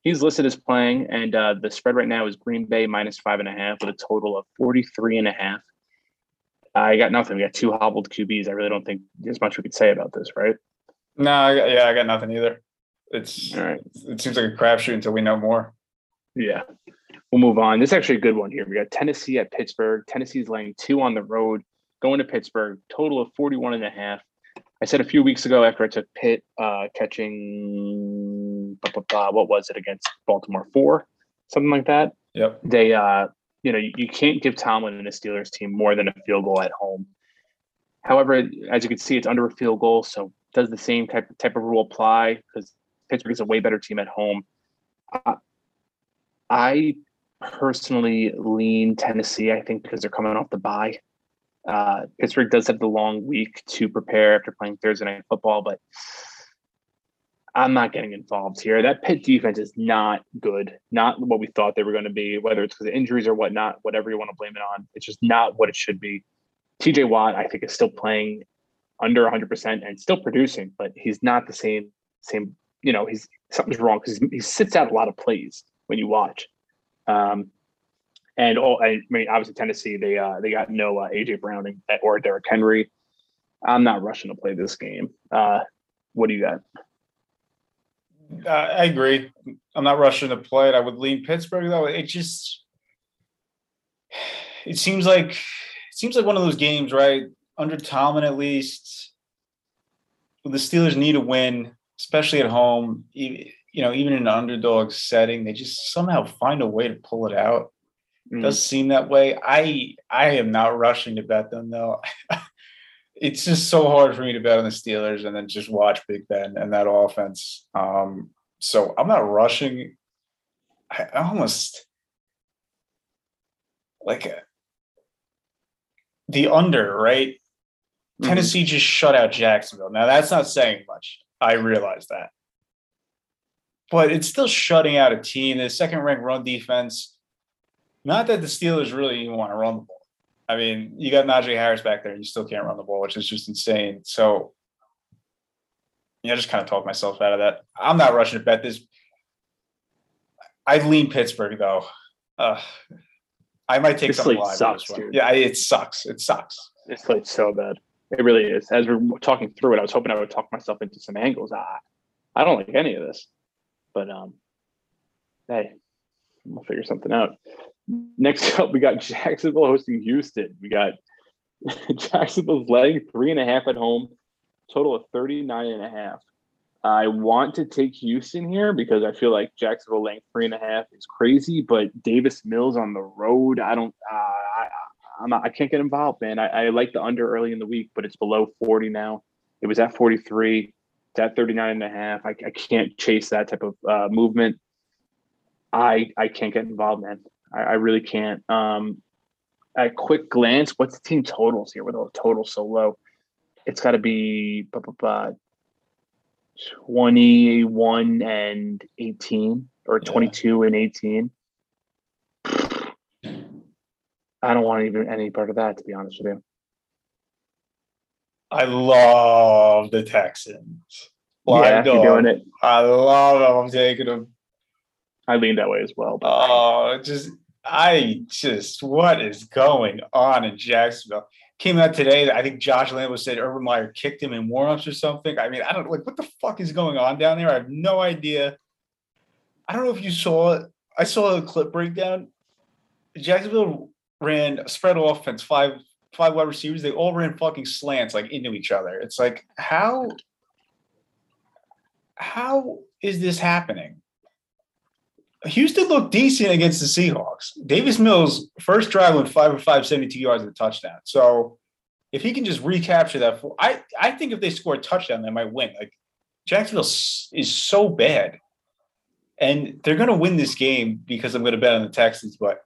he's listed as playing. And uh, the spread right now is Green Bay minus five and a half with a total of 43 and a half. I got nothing. We got two hobbled QBs. I really don't think there's much we could say about this, right? No, I got, yeah, I got nothing either. It's all right. It seems like a crapshoot until we know more. Yeah, we'll move on. This is actually a good one here. We got Tennessee at Pittsburgh. Tennessee's laying two on the road, going to Pittsburgh. Total of 41 and a half. I said a few weeks ago after I took Pitt uh, catching blah, blah, blah, what was it against Baltimore four, something like that. Yep. They, uh, you know, you, you can't give Tomlin and the Steelers team more than a field goal at home. However, as you can see, it's under a field goal, so does the same type type of rule apply? Because Pittsburgh is a way better team at home. I, I personally lean Tennessee. I think because they're coming off the bye. Uh, Pittsburgh does have the long week to prepare after playing Thursday night football, but I'm not getting involved here. That Pitt defense is not good, not what we thought they were going to be, whether it's because of injuries or whatnot, whatever you want to blame it on. It's just not what it should be. TJ Watt, I think, is still playing under 100% and still producing, but he's not the same, same, you know, he's something's wrong because he sits out a lot of plays when you watch. Um, and oh, I mean, obviously Tennessee, they uh, they got no uh, AJ Browning or Derrick Henry. I'm not rushing to play this game. Uh, what do you got? Uh, I agree. I'm not rushing to play it. I would lean Pittsburgh though. It just it seems like it seems like one of those games, right? Under Tomlin, at least, the Steelers need a win, especially at home. You know, even in an underdog setting, they just somehow find a way to pull it out. Mm. Does seem that way. I I am not rushing to bet them though. it's just so hard for me to bet on the Steelers and then just watch Big Ben and that offense. Um, so I'm not rushing. I almost like uh, the under, right? Mm-hmm. Tennessee just shut out Jacksonville. Now that's not saying much. I realize that. But it's still shutting out a team. The second ranked run defense. Not that the Steelers really even want to run the ball. I mean, you got Najee Harris back there, and you still can't run the ball, which is just insane. So, yeah, I just kind of talked myself out of that. I'm not rushing to bet this. I lean Pittsburgh though. Uh, I might take this some live. Sucks, dude. Yeah, it sucks. It sucks. This played so bad. It really is. As we're talking through it, I was hoping I would talk myself into some angles. I, I don't like any of this, but um, hey, we'll figure something out. Next up, we got Jacksonville hosting Houston. We got Jacksonville's laying three and a half at home, total of 39 and a half. I want to take Houston here because I feel like Jacksonville laying three and a half is crazy, but Davis Mills on the road, I don't, uh, I, I'm not, I can't get involved, man. I, I like the under early in the week, but it's below 40 now. It was at 43. It's at 39 and a half. I, I can't chase that type of uh, movement. I I can't get involved, man. I, I really can't. Um, at quick glance, what's the team totals here with all the totals so low? It's got to be blah, blah, blah, 21 and 18 or 22 yeah. and 18. I don't want even any part of that, to be honest with you. I love the Texans. Well, yeah, you're doing it. I love them. I'm taking them. I lean that way as well. But. Oh, just I just what is going on in Jacksonville? Came out today. I think Josh Lambo said Urban Meyer kicked him in warmups or something. I mean, I don't like what the fuck is going on down there. I have no idea. I don't know if you saw it. I saw a clip breakdown. Jacksonville ran spread offense, five five wide receivers. They all ran fucking slants like into each other. It's like how how is this happening? Houston looked decent against the Seahawks. Davis Mills first drive went five or five, 72 yards of a touchdown. So if he can just recapture that, I I think if they score a touchdown, they might win. Like Jacksonville is so bad, and they're going to win this game because I'm going to bet on the Texans. But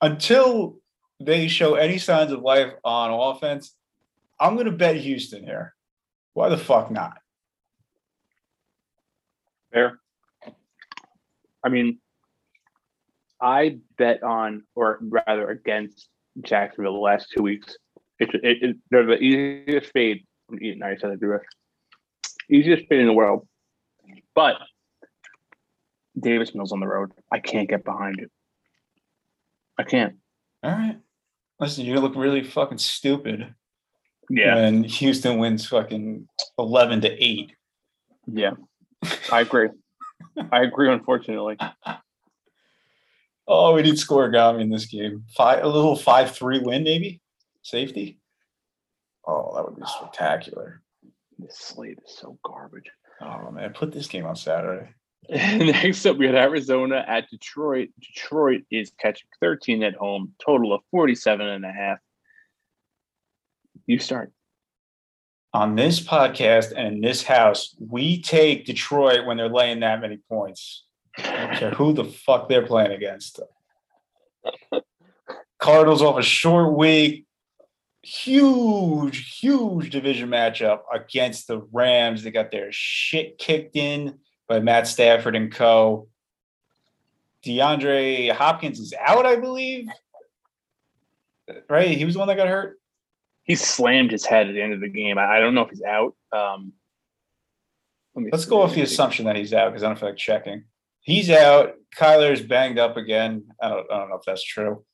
until they show any signs of life on offense, I'm going to bet Houston here. Why the fuck not? Fair. I mean, I bet on, or rather against Jacksonville the last two weeks. It, it, it, they're the easiest fade. I said I do it. Easiest fade in the world. But Davis Mills on the road. I can't get behind it. I can't. All right. Listen, you look really fucking stupid. Yeah. And Houston wins fucking 11 to 8. Yeah. I agree. I agree, unfortunately. Oh, we need scorigami in this game. Five, a little five-three win, maybe safety. Oh, that would be spectacular. This slate is so garbage. Oh man, put this game on Saturday. Next up, we got Arizona at Detroit. Detroit is catching 13 at home, total of 47 and a half. You start on this podcast and in this house, we take Detroit when they're laying that many points. I care who the fuck they're playing against. Cardinals off a short week. huge, huge division matchup against the Rams. They got their shit kicked in by Matt Stafford and co. DeAndre Hopkins is out, I believe. Right? He was the one that got hurt. He slammed his head at the end of the game. I, I don't know if he's out. Um, let Let's go off the assumption that he's out because I don't feel like checking. He's out. Kyler's banged up again. I don't, I don't know if that's true.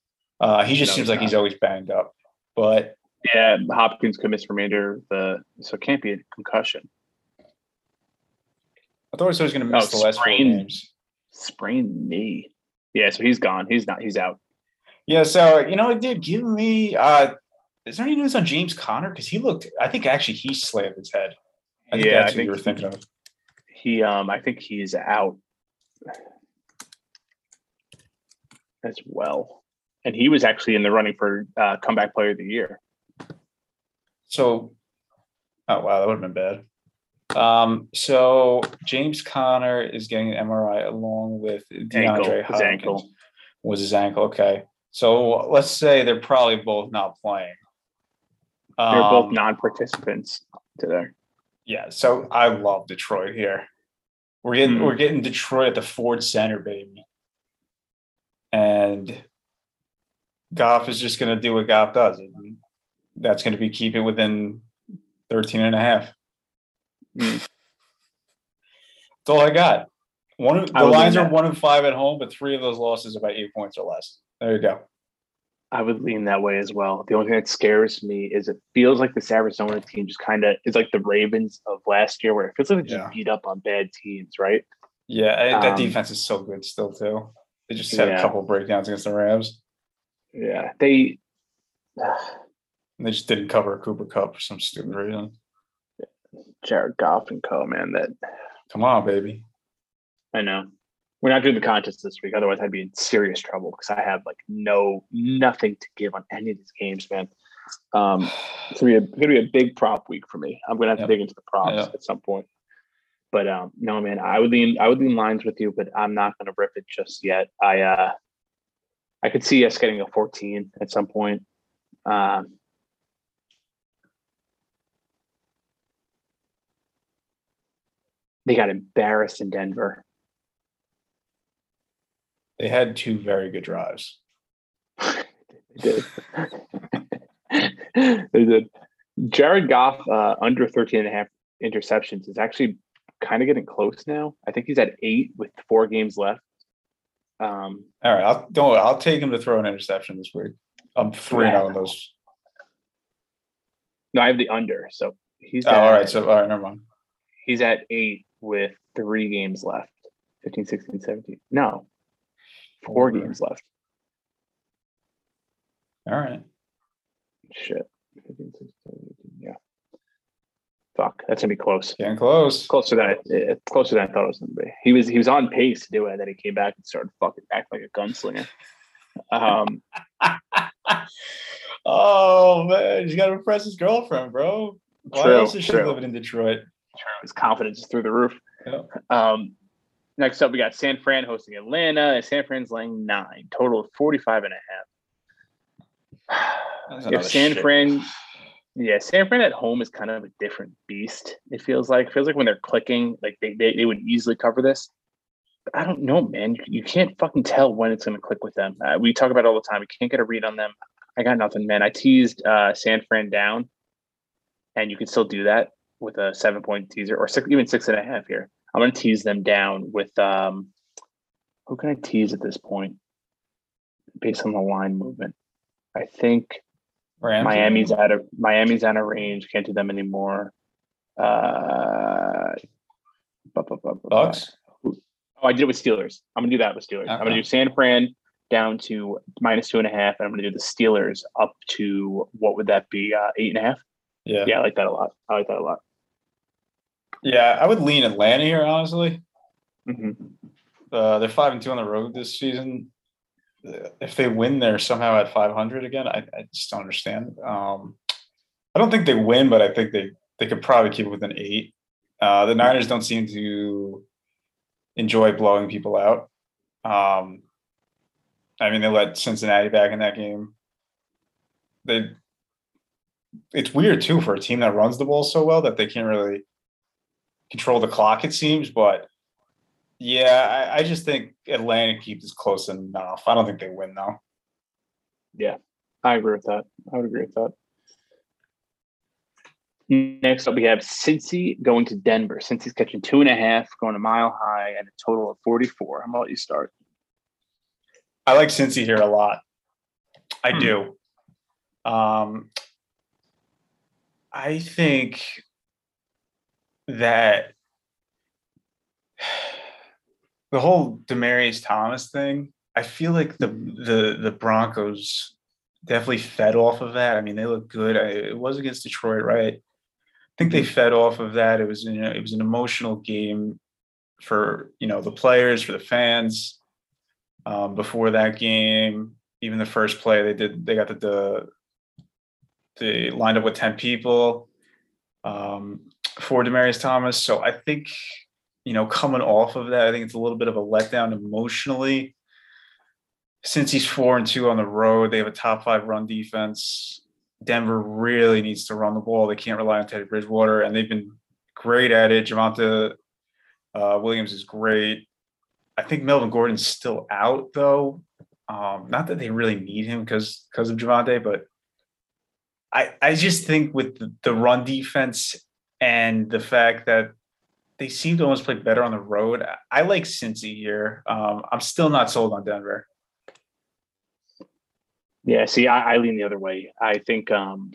Uh, he just No, seems like he's always banged up. But Yeah, Hopkins could miss remainder the so it can't be a concussion. I thought he was going to miss Oh, the last four games. Sprained knee. Yeah, so he's gone. He's not. He's out. Yeah, so you know, dude, give me. Uh, is there any news on James Conner? Because he looked. I think actually he slammed his head. I think Yeah, that's I who you were thinking of. He um I think he's out as well. And he was actually in the running for uh, comeback player of the year. So, oh wow, that would have been bad. Um, so James Conner is getting an MRI along with DeAndre Ankle, his Hopkins. ankle. Was his ankle okay? So let's say they're probably both not playing. They're both Um, non-participants today. Yeah, so I love Detroit here. We're getting Mhm. we're getting Detroit at the Ford Center, baby. And Goff is just gonna do what Goff does. And that's gonna be keep it within 13 and a half. Mm. That's all I got. One of- the Lions are one and five at home, but three of those losses are by eight points or less. There you go. I would lean that way as well. The only thing that scares me is it feels like this Arizona team just kind of is like the Ravens of last year, where it feels like they just Yeah. beat up on bad teams, right? Yeah, I- that Um, defense is so good still too. They just had a couple breakdowns against the Rams. Yeah, they. And they just didn't cover Cooper Kupp for some stupid reason. Jared Goff and co, man. That Come on, baby. I know. We're not doing the contest this week, otherwise I'd be in serious trouble because I have like no nothing to give on any of these games, man. Um, it's gonna be a, gonna be a big prop week for me. I'm gonna have Yep. to dig into the props Yeah. at some point. But um, no, man, I would lean I would lean Lions with you, but I'm not gonna rip it just yet. I uh, I could see us getting a 14 at some point. Um, they got embarrassed in Denver. They had two very good drives. They did. they did. Jared Goff, uh, under 13 and a half interceptions, is actually kind of getting close now. I think he's at eight with four games left. Um, All right, I'll don't. worry, I'll take him to throw an interception this week. I'm three Yeah. on those. no, I have the under. So he's Oh, at, all right. So all right, never mind. he's at eight with three games left 15, 16, 17. No, four Over. games left. All right. Shit. 15, 16, 17, yeah. Fuck, that's gonna be close. Getting close. closer than I, closer than I thought it was to be. He was he was on pace to do it, and then he came back and started fucking acting like a gunslinger. Um, oh man, he's got to impress his girlfriend, bro. Why True, else is she true. living in Detroit? his confidence is through the roof. Yeah. Um, next up, we got San Fran hosting Atlanta. and San Fran's laying nine, total of 45 and a half. If San shit. Fran, yeah, San Fran at home is kind of a different beast. It feels like feels like when they're clicking, like they they, they would easily cover this. But I don't know, man. You, you can't fucking tell when it's going to click with them. Uh, we talk about it all the time. We can't get a read on them. I got nothing, man. I teased uh, San Fran down, and you can still do that with a seven point teaser or six, even six and a half here. I'm going to tease them down with um, who can I tease at this point based on the line movement? I think Rams? Miami's out of Miami's out of range. Can't do them anymore. Uh, bu- bu- bu- bu- bu- Bucs. Oh, I did it with Steelers. I'm gonna do that with Steelers. I'm gonna do San Fran down to minus two and a half, and I'm gonna do the Steelers up to what would that be? Uh, eight and a half. Yeah. Yeah, I like that a lot. I like that a lot. Yeah, I would lean Atlanta here, honestly. hmm Uh, they're five and two on the road this season. If they win, they're somehow at 500 again. I, I just don't understand. Um, I don't think they win, but I think they they could probably keep it within eight. Uh, the Niners don't seem to enjoy blowing people out. Um, I mean, they let Cincinnati back in that game. They it's weird too for a team that runs the ball so well that they can't really control the clock. It seems, but yeah, I, I just think Atlanta keeps this close enough. I don't think they win though. Yeah, I agree with that. I would agree with that. Next up, we have Cincy going to Denver. Cincy's catching two and a half, going a mile high, and a total of 44. How about you start? I like Cincy here a lot. I Hmm. do. Um, I think that the whole Demaryius Thomas thing. I feel like the the the Broncos definitely fed off of that. I mean, they look good. I, it was against Detroit, right? I think they fed off of that. It was you know, it was an emotional game for you know the players, for the fans. Um, before that game, even the first play, they did they got the, the they lined up with ten people um, for Demaryius Thomas. So I think you know coming off of that, I think it's a little bit of a letdown emotionally. Cincy's four and two on the road, they have a top five run defense. Denver really needs to run the ball. They can't rely on Teddy Bridgewater, and they've been great at it. Javonte uh, Williams is great. I think Melvin Gordon's still out though. Um, not that they really need him because because of Javonte, but I I just think with the, the run defense and the fact that they seem to almost play better on the road. I, like Cincy here. Um, I'm still not sold on Denver. Yeah, see, I, I lean the other way. I think um,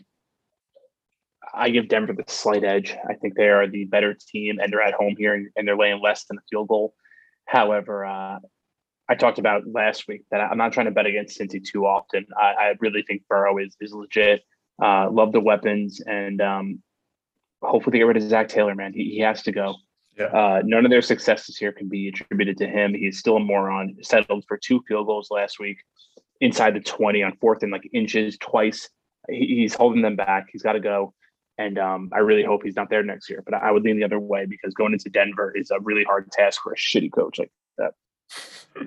I give Denver the slight edge. I think they are the better team, and they're at home here, and, and they're laying less than a field goal. However, uh, I talked about last week that I'm not trying to bet against Cincy too often. I, I really think Burrow is is legit. Uh, love the weapons, and um, hopefully they get rid of Zac Taylor. Man, he, he has to go. Yeah. Uh, none of their successes here can be attributed to him. He's still a moron. Settled for two field goals last week inside the 20 on fourth and like inches twice. He, he's holding them back. He's got to go. And um, I really hope he's not there next year. But I would lean the other way because going into Denver is a really hard task for a shitty coach like that.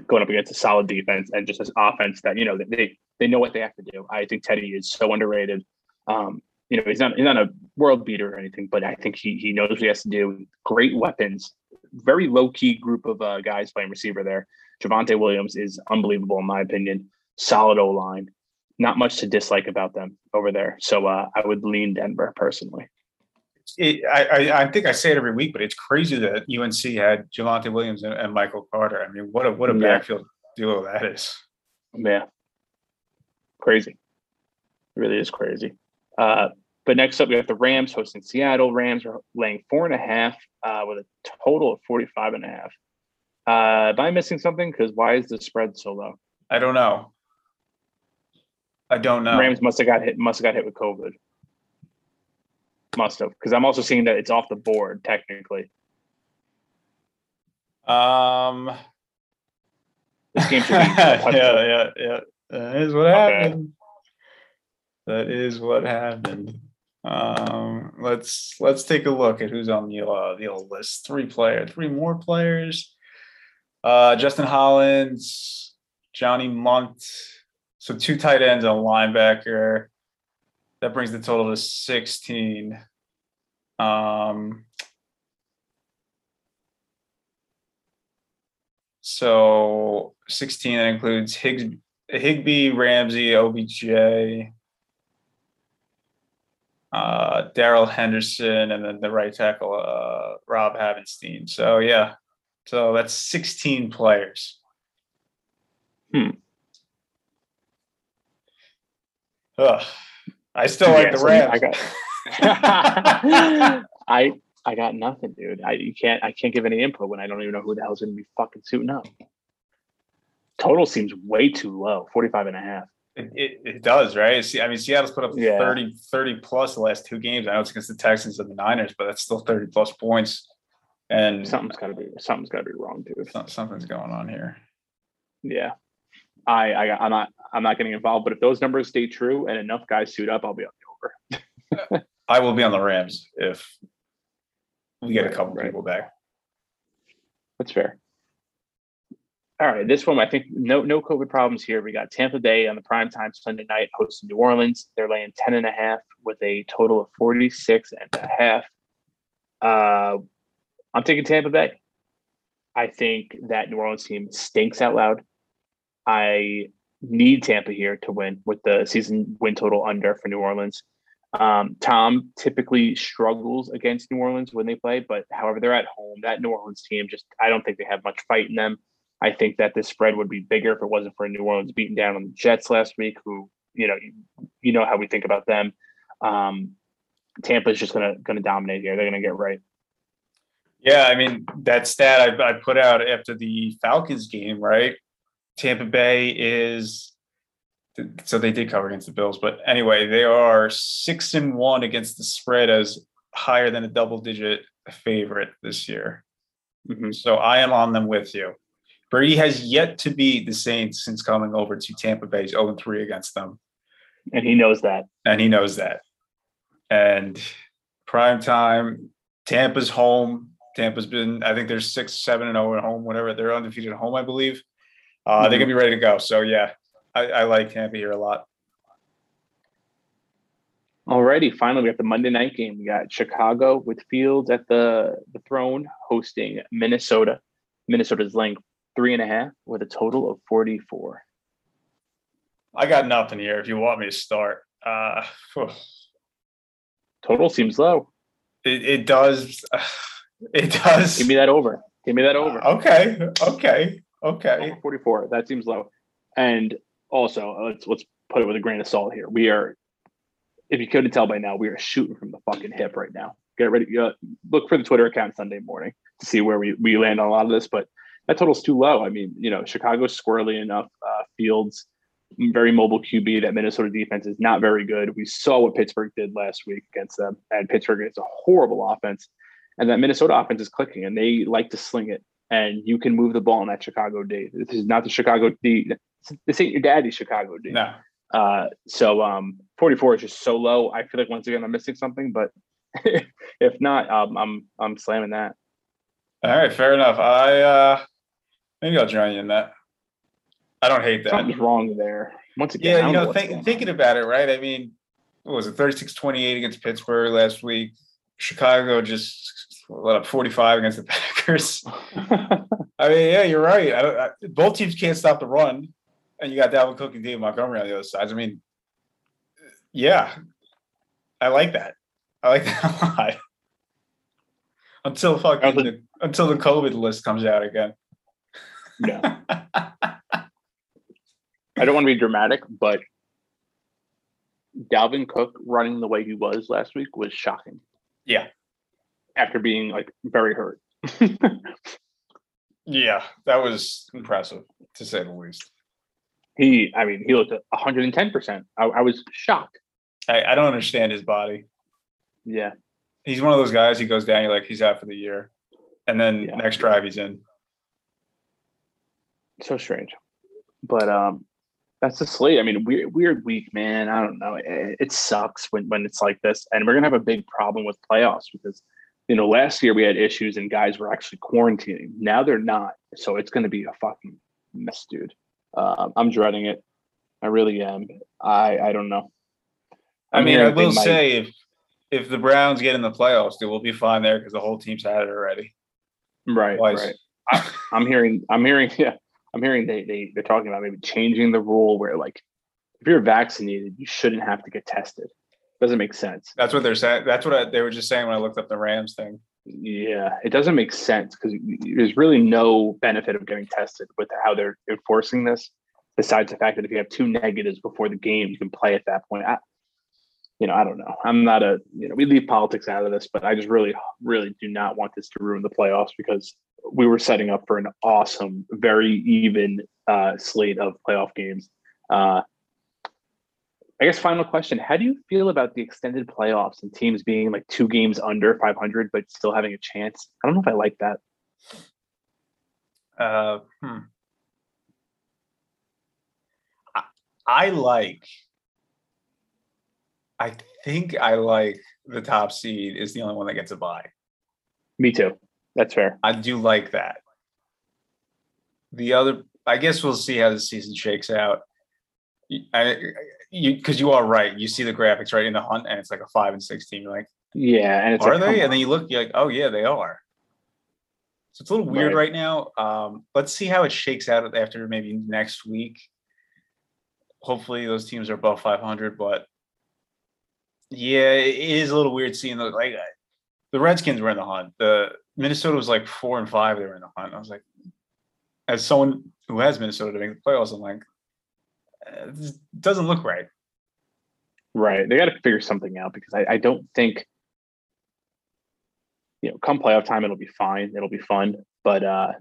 going up against a solid defense and just this offense that, you know, they they know what they have to do. I think Teddy is so underrated. Um, you know, he's not he's not a world beater or anything, but I think he he knows what he has to do. Great weapons, very low key group of uh, guys playing receiver there. Javonte Williams is unbelievable in my opinion. Solid O line, not much to dislike about them over there. So uh, I would lean Denver personally. It, I, I think I say it every week, but it's crazy that UNC had Javonte Williams and, and Michael Carter. I mean, what a what a Yeah. backfield duo that is. Yeah, crazy. It really is crazy. Uh, but next up, we have the Rams hosting Seattle. Rams are laying four and a half uh, with a total of 45 and a half. Uh, am I missing something? Because why is the spread so low? I don't know. I don't know. Rams must have got hit. Must have got hit with COVID. Must have, because I'm also seeing that it's off the board technically. Um. This game should be. yeah, yeah, yeah. That is what Okay. happened. That is what happened. Um, let's let's take a look at who's on the uh, the old list. Three player, three more players. Uh, Justin Hollins, Johnny Mundt. So two tight ends and a linebacker. That brings the total to sixteen. Um, So 16 that includes Higgs, Higbee, Ramsey, OBJ, uh, Darrell Henderson, and then the right tackle, uh, Rob Havenstein. So yeah, so that's 16 players. Hmm. Ugh. I still like the so Rams. I got. I I got nothing, dude. I you can't I can't give any input when I don't even know who the hell's going to be fucking suiting up. Total seems way too low, 45 and a half. It, it, it does, right? See, I mean, Seattle's put up Yeah. 30, 30 plus the last two games. I know it's against the Texans and the Niners, but that's still 30 plus points. And Something's got to be something's got to be wrong, so- something's going on here. Yeah. I, I I'm not I'm not getting involved, but if those numbers stay true and enough guys suit up, I'll be on the over. I will be on the Rams if we get a couple right. people back. That's fair. All right, this one I think no no COVID problems here. We got Tampa Bay on the prime time Sunday night hosting New Orleans. They're laying 10 and a half with a total of 46 and a half. Uh, I'm taking Tampa Bay. I think that New Orleans team stinks out loud. I need Tampa here to win with the season win total under for New Orleans. Um, Tom typically struggles against New Orleans when they play, but however, they're at home. That New Orleans team just, I don't think they have much fight in them. I think that this spread would be bigger if it wasn't for New Orleans beating down on the Jets last week, who, you know, you, you know how we think about them. Um, Tampa is just gonna gonna dominate here. They're gonna get right. Yeah, I mean that stat I, I put out after the Falcons game, right? Tampa Bay is so they did cover against the Bills, but anyway, they are six and one against the spread as higher than a double digit favorite this year. Mm-hmm. So I am on them with you. Brady has yet to beat the Saints since coming over to Tampa Bay's 0 3 against them. And he knows that. And he knows that. And prime time, Tampa's home. Tampa's been, I think they're six, seven, and 0 at home, whatever. They're undefeated at home, I believe. Uh, mm-hmm. They're to be ready to go. So, yeah, I, I like Tampa here a lot. Alrighty, finally we got the Monday night game. We got Chicago with Fields at the the throne hosting Minnesota. Minnesota's laying three and a half with a total of 44. I got nothing here if you want me to start. Uh, total seems low. It, it does. It does. Give me that over. Give me that over. Okay. Okay. Okay. 44. That seems low. And also, let's let's put it with a grain of salt here. We are, if you couldn't tell by now, we are shooting from the fucking hip right now. Get ready. Uh, look for the Twitter account Sunday morning to see where we, we land on a lot of this. But that total's too low. I mean, you know, Chicago's squirrely enough. Uh, Fields, very mobile QB. That Minnesota defense is not very good. We saw what Pittsburgh did last week against them, and Pittsburgh is a horrible offense. And that Minnesota offense is clicking, and they like to sling it. And you can move the ball in that Chicago D. This is not the Chicago D. This ain't your daddy's Chicago D. No. Uh, so um, 44 is just so low. I feel like once again I'm missing something, but if not, um, I'm I'm slamming that. All right, fair enough. I uh, Maybe I'll join you in that. I don't hate that. Something's wrong there. Once again, yeah, you know, think, thinking about it, right? I mean, what was it 36 28 against Pittsburgh last week? Chicago just let up 45 against the Packers. I mean, yeah, you're right. I I, both teams can't stop the run, and you got Dalvin Cook and David Montgomery on the other sides. I mean, yeah, I like that. I like that a lot. Until fucking the, until the COVID list comes out again. No. I don't want to be dramatic, but Dalvin Cook running the way he was last week was shocking. Yeah. After being like very hurt. yeah, that was impressive to say the least. He, I mean, he looked at 110%. I, I was shocked. I, I don't understand his body. Yeah. He's one of those guys, he goes down, you're like, he's out for the year. And then yeah. next drive, he's in so strange. But um, that's the slate. I mean, weird, weird week, man. I don't know. It, it, sucks when when it's like this, and we're gonna have a big problem with playoffs because you know last year we had issues and guys were actually quarantining. Now they're not, so it's gonna be a fucking mess, dude. Uh, I'm dreading it. I really am. I I don't know. I, I mean, I will say if if the Browns get in the playoffs, they will be fine there because the whole team's had it already. Right, Twice. right. I, I'm hearing. I'm hearing. Yeah, I'm hearing they they they're talking about maybe changing the rule where like if you're vaccinated, you shouldn't have to get tested. Doesn't make sense. That's what they're saying. That's what I, they were just saying when I looked up the Rams thing. Yeah, it doesn't make sense because there's really no benefit of getting tested with how they're enforcing this. Besides the fact that if you have two negatives before the game, you can play at that point. I, you know, I don't know. I'm not a, you know, we leave politics out of this, but I just really, really do not want this to ruin the playoffs because we were setting up for an awesome, very even uh, slate of playoff games. Uh, I guess final question: How do you feel about the extended playoffs and teams being like two games under 500 but still having a chance? I don't know if I like that. Uh, hmm. I, I like. I think I like the top seed is the only one that gets a bye. Me too. That's fair. I do like that. The other, I guess we'll see how the season shakes out. I, you because you are right. You see the graphics right in the hunt, and it's like a five and sixteen. You're like, Yeah, and it's are like, they? And then you look, you're like, oh yeah, they are. So it's a little weird Right. right now. Um, let's see how it shakes out after maybe next week. Hopefully, those teams are above 500, but yeah, it is a little weird seeing the like the Redskins were in the hunt. The Minnesota was like four and five. They were in the hunt. I was like, as someone who has Minnesota to make the playoffs, I'm like, uh, this doesn't look right. Right. They got to figure something out because I, I don't think, you know, come playoff time, it'll be fine. It'll be fun. But, uh,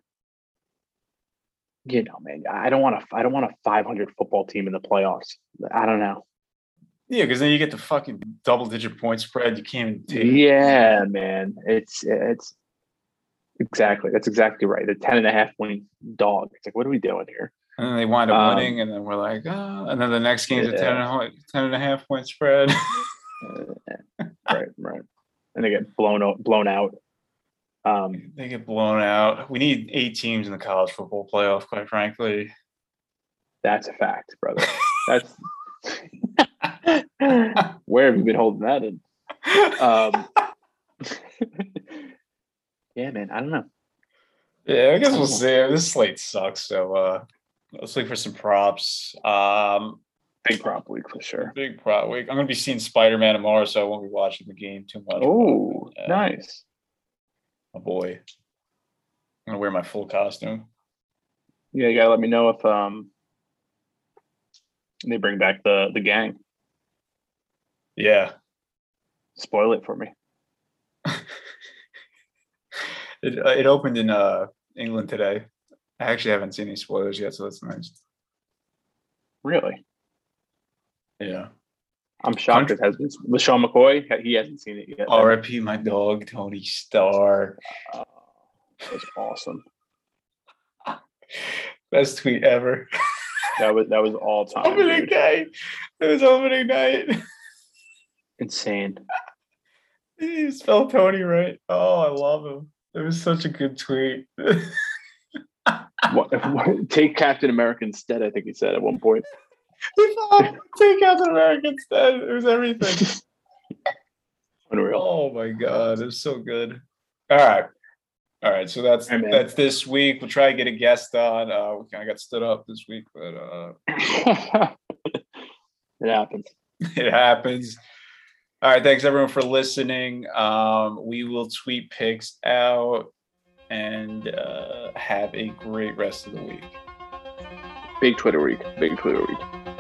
you know, man, I don't want to, I don't want a 500 football team in the playoffs. I don't know. Yeah, because then you get the fucking double digit point spread. You can't even take. Yeah, man. It's, it's exactly, that's exactly right. The 10 and a half point dog. It's like, what are we doing here? And then they wind up Um, winning, and then we're like, oh, and then the next game's a 10 and, a, 10 and a half point spread. Right. Right. And they get blown out, blown out. Um, they get blown out. We need eight teams in the college football playoff, quite frankly. That's a fact, brother. That's where have you been holding that in? Um, yeah, man. I don't know. yeah, I guess we'll see. This slate sucks, so uh, let's look for some props. Um, Big prop week for sure. big prop week. I'm going to be seeing Spider Man tomorrow, so I won't be watching the game too much. Oh, nice. My boy. I'm going to wear my full costume. Yeah, you gotta let me know if um they bring back the the gang. Yeah. Spoil it for me. It, uh, it opened in uh, England today. I actually haven't seen any spoilers yet, so that's nice. Really? Yeah. I'm shocked it has been LeSean McCoy. He hasn't seen it yet. R.I.P. my dog Tony Stark. Oh, that's awesome. Best tweet ever. That was that was all time. opening dude. day. It was opening night. Insane. He spelled Tony right. Oh, I love him. It was such a good tweet. What, what- take Captain America instead, I think he said at one point. He thought, Take Captain America instead. It was everything. Unreal. Oh my god, it's so good. All right. All right, so that's All right, that's this week. We'll try to get a guest on. Uh we kind of got stood up this week, but uh it happens. it happens. All right, thanks everyone for listening. Um we will tweet picks out and uh have a great rest of the week. Big Twitter week. Big Twitter week.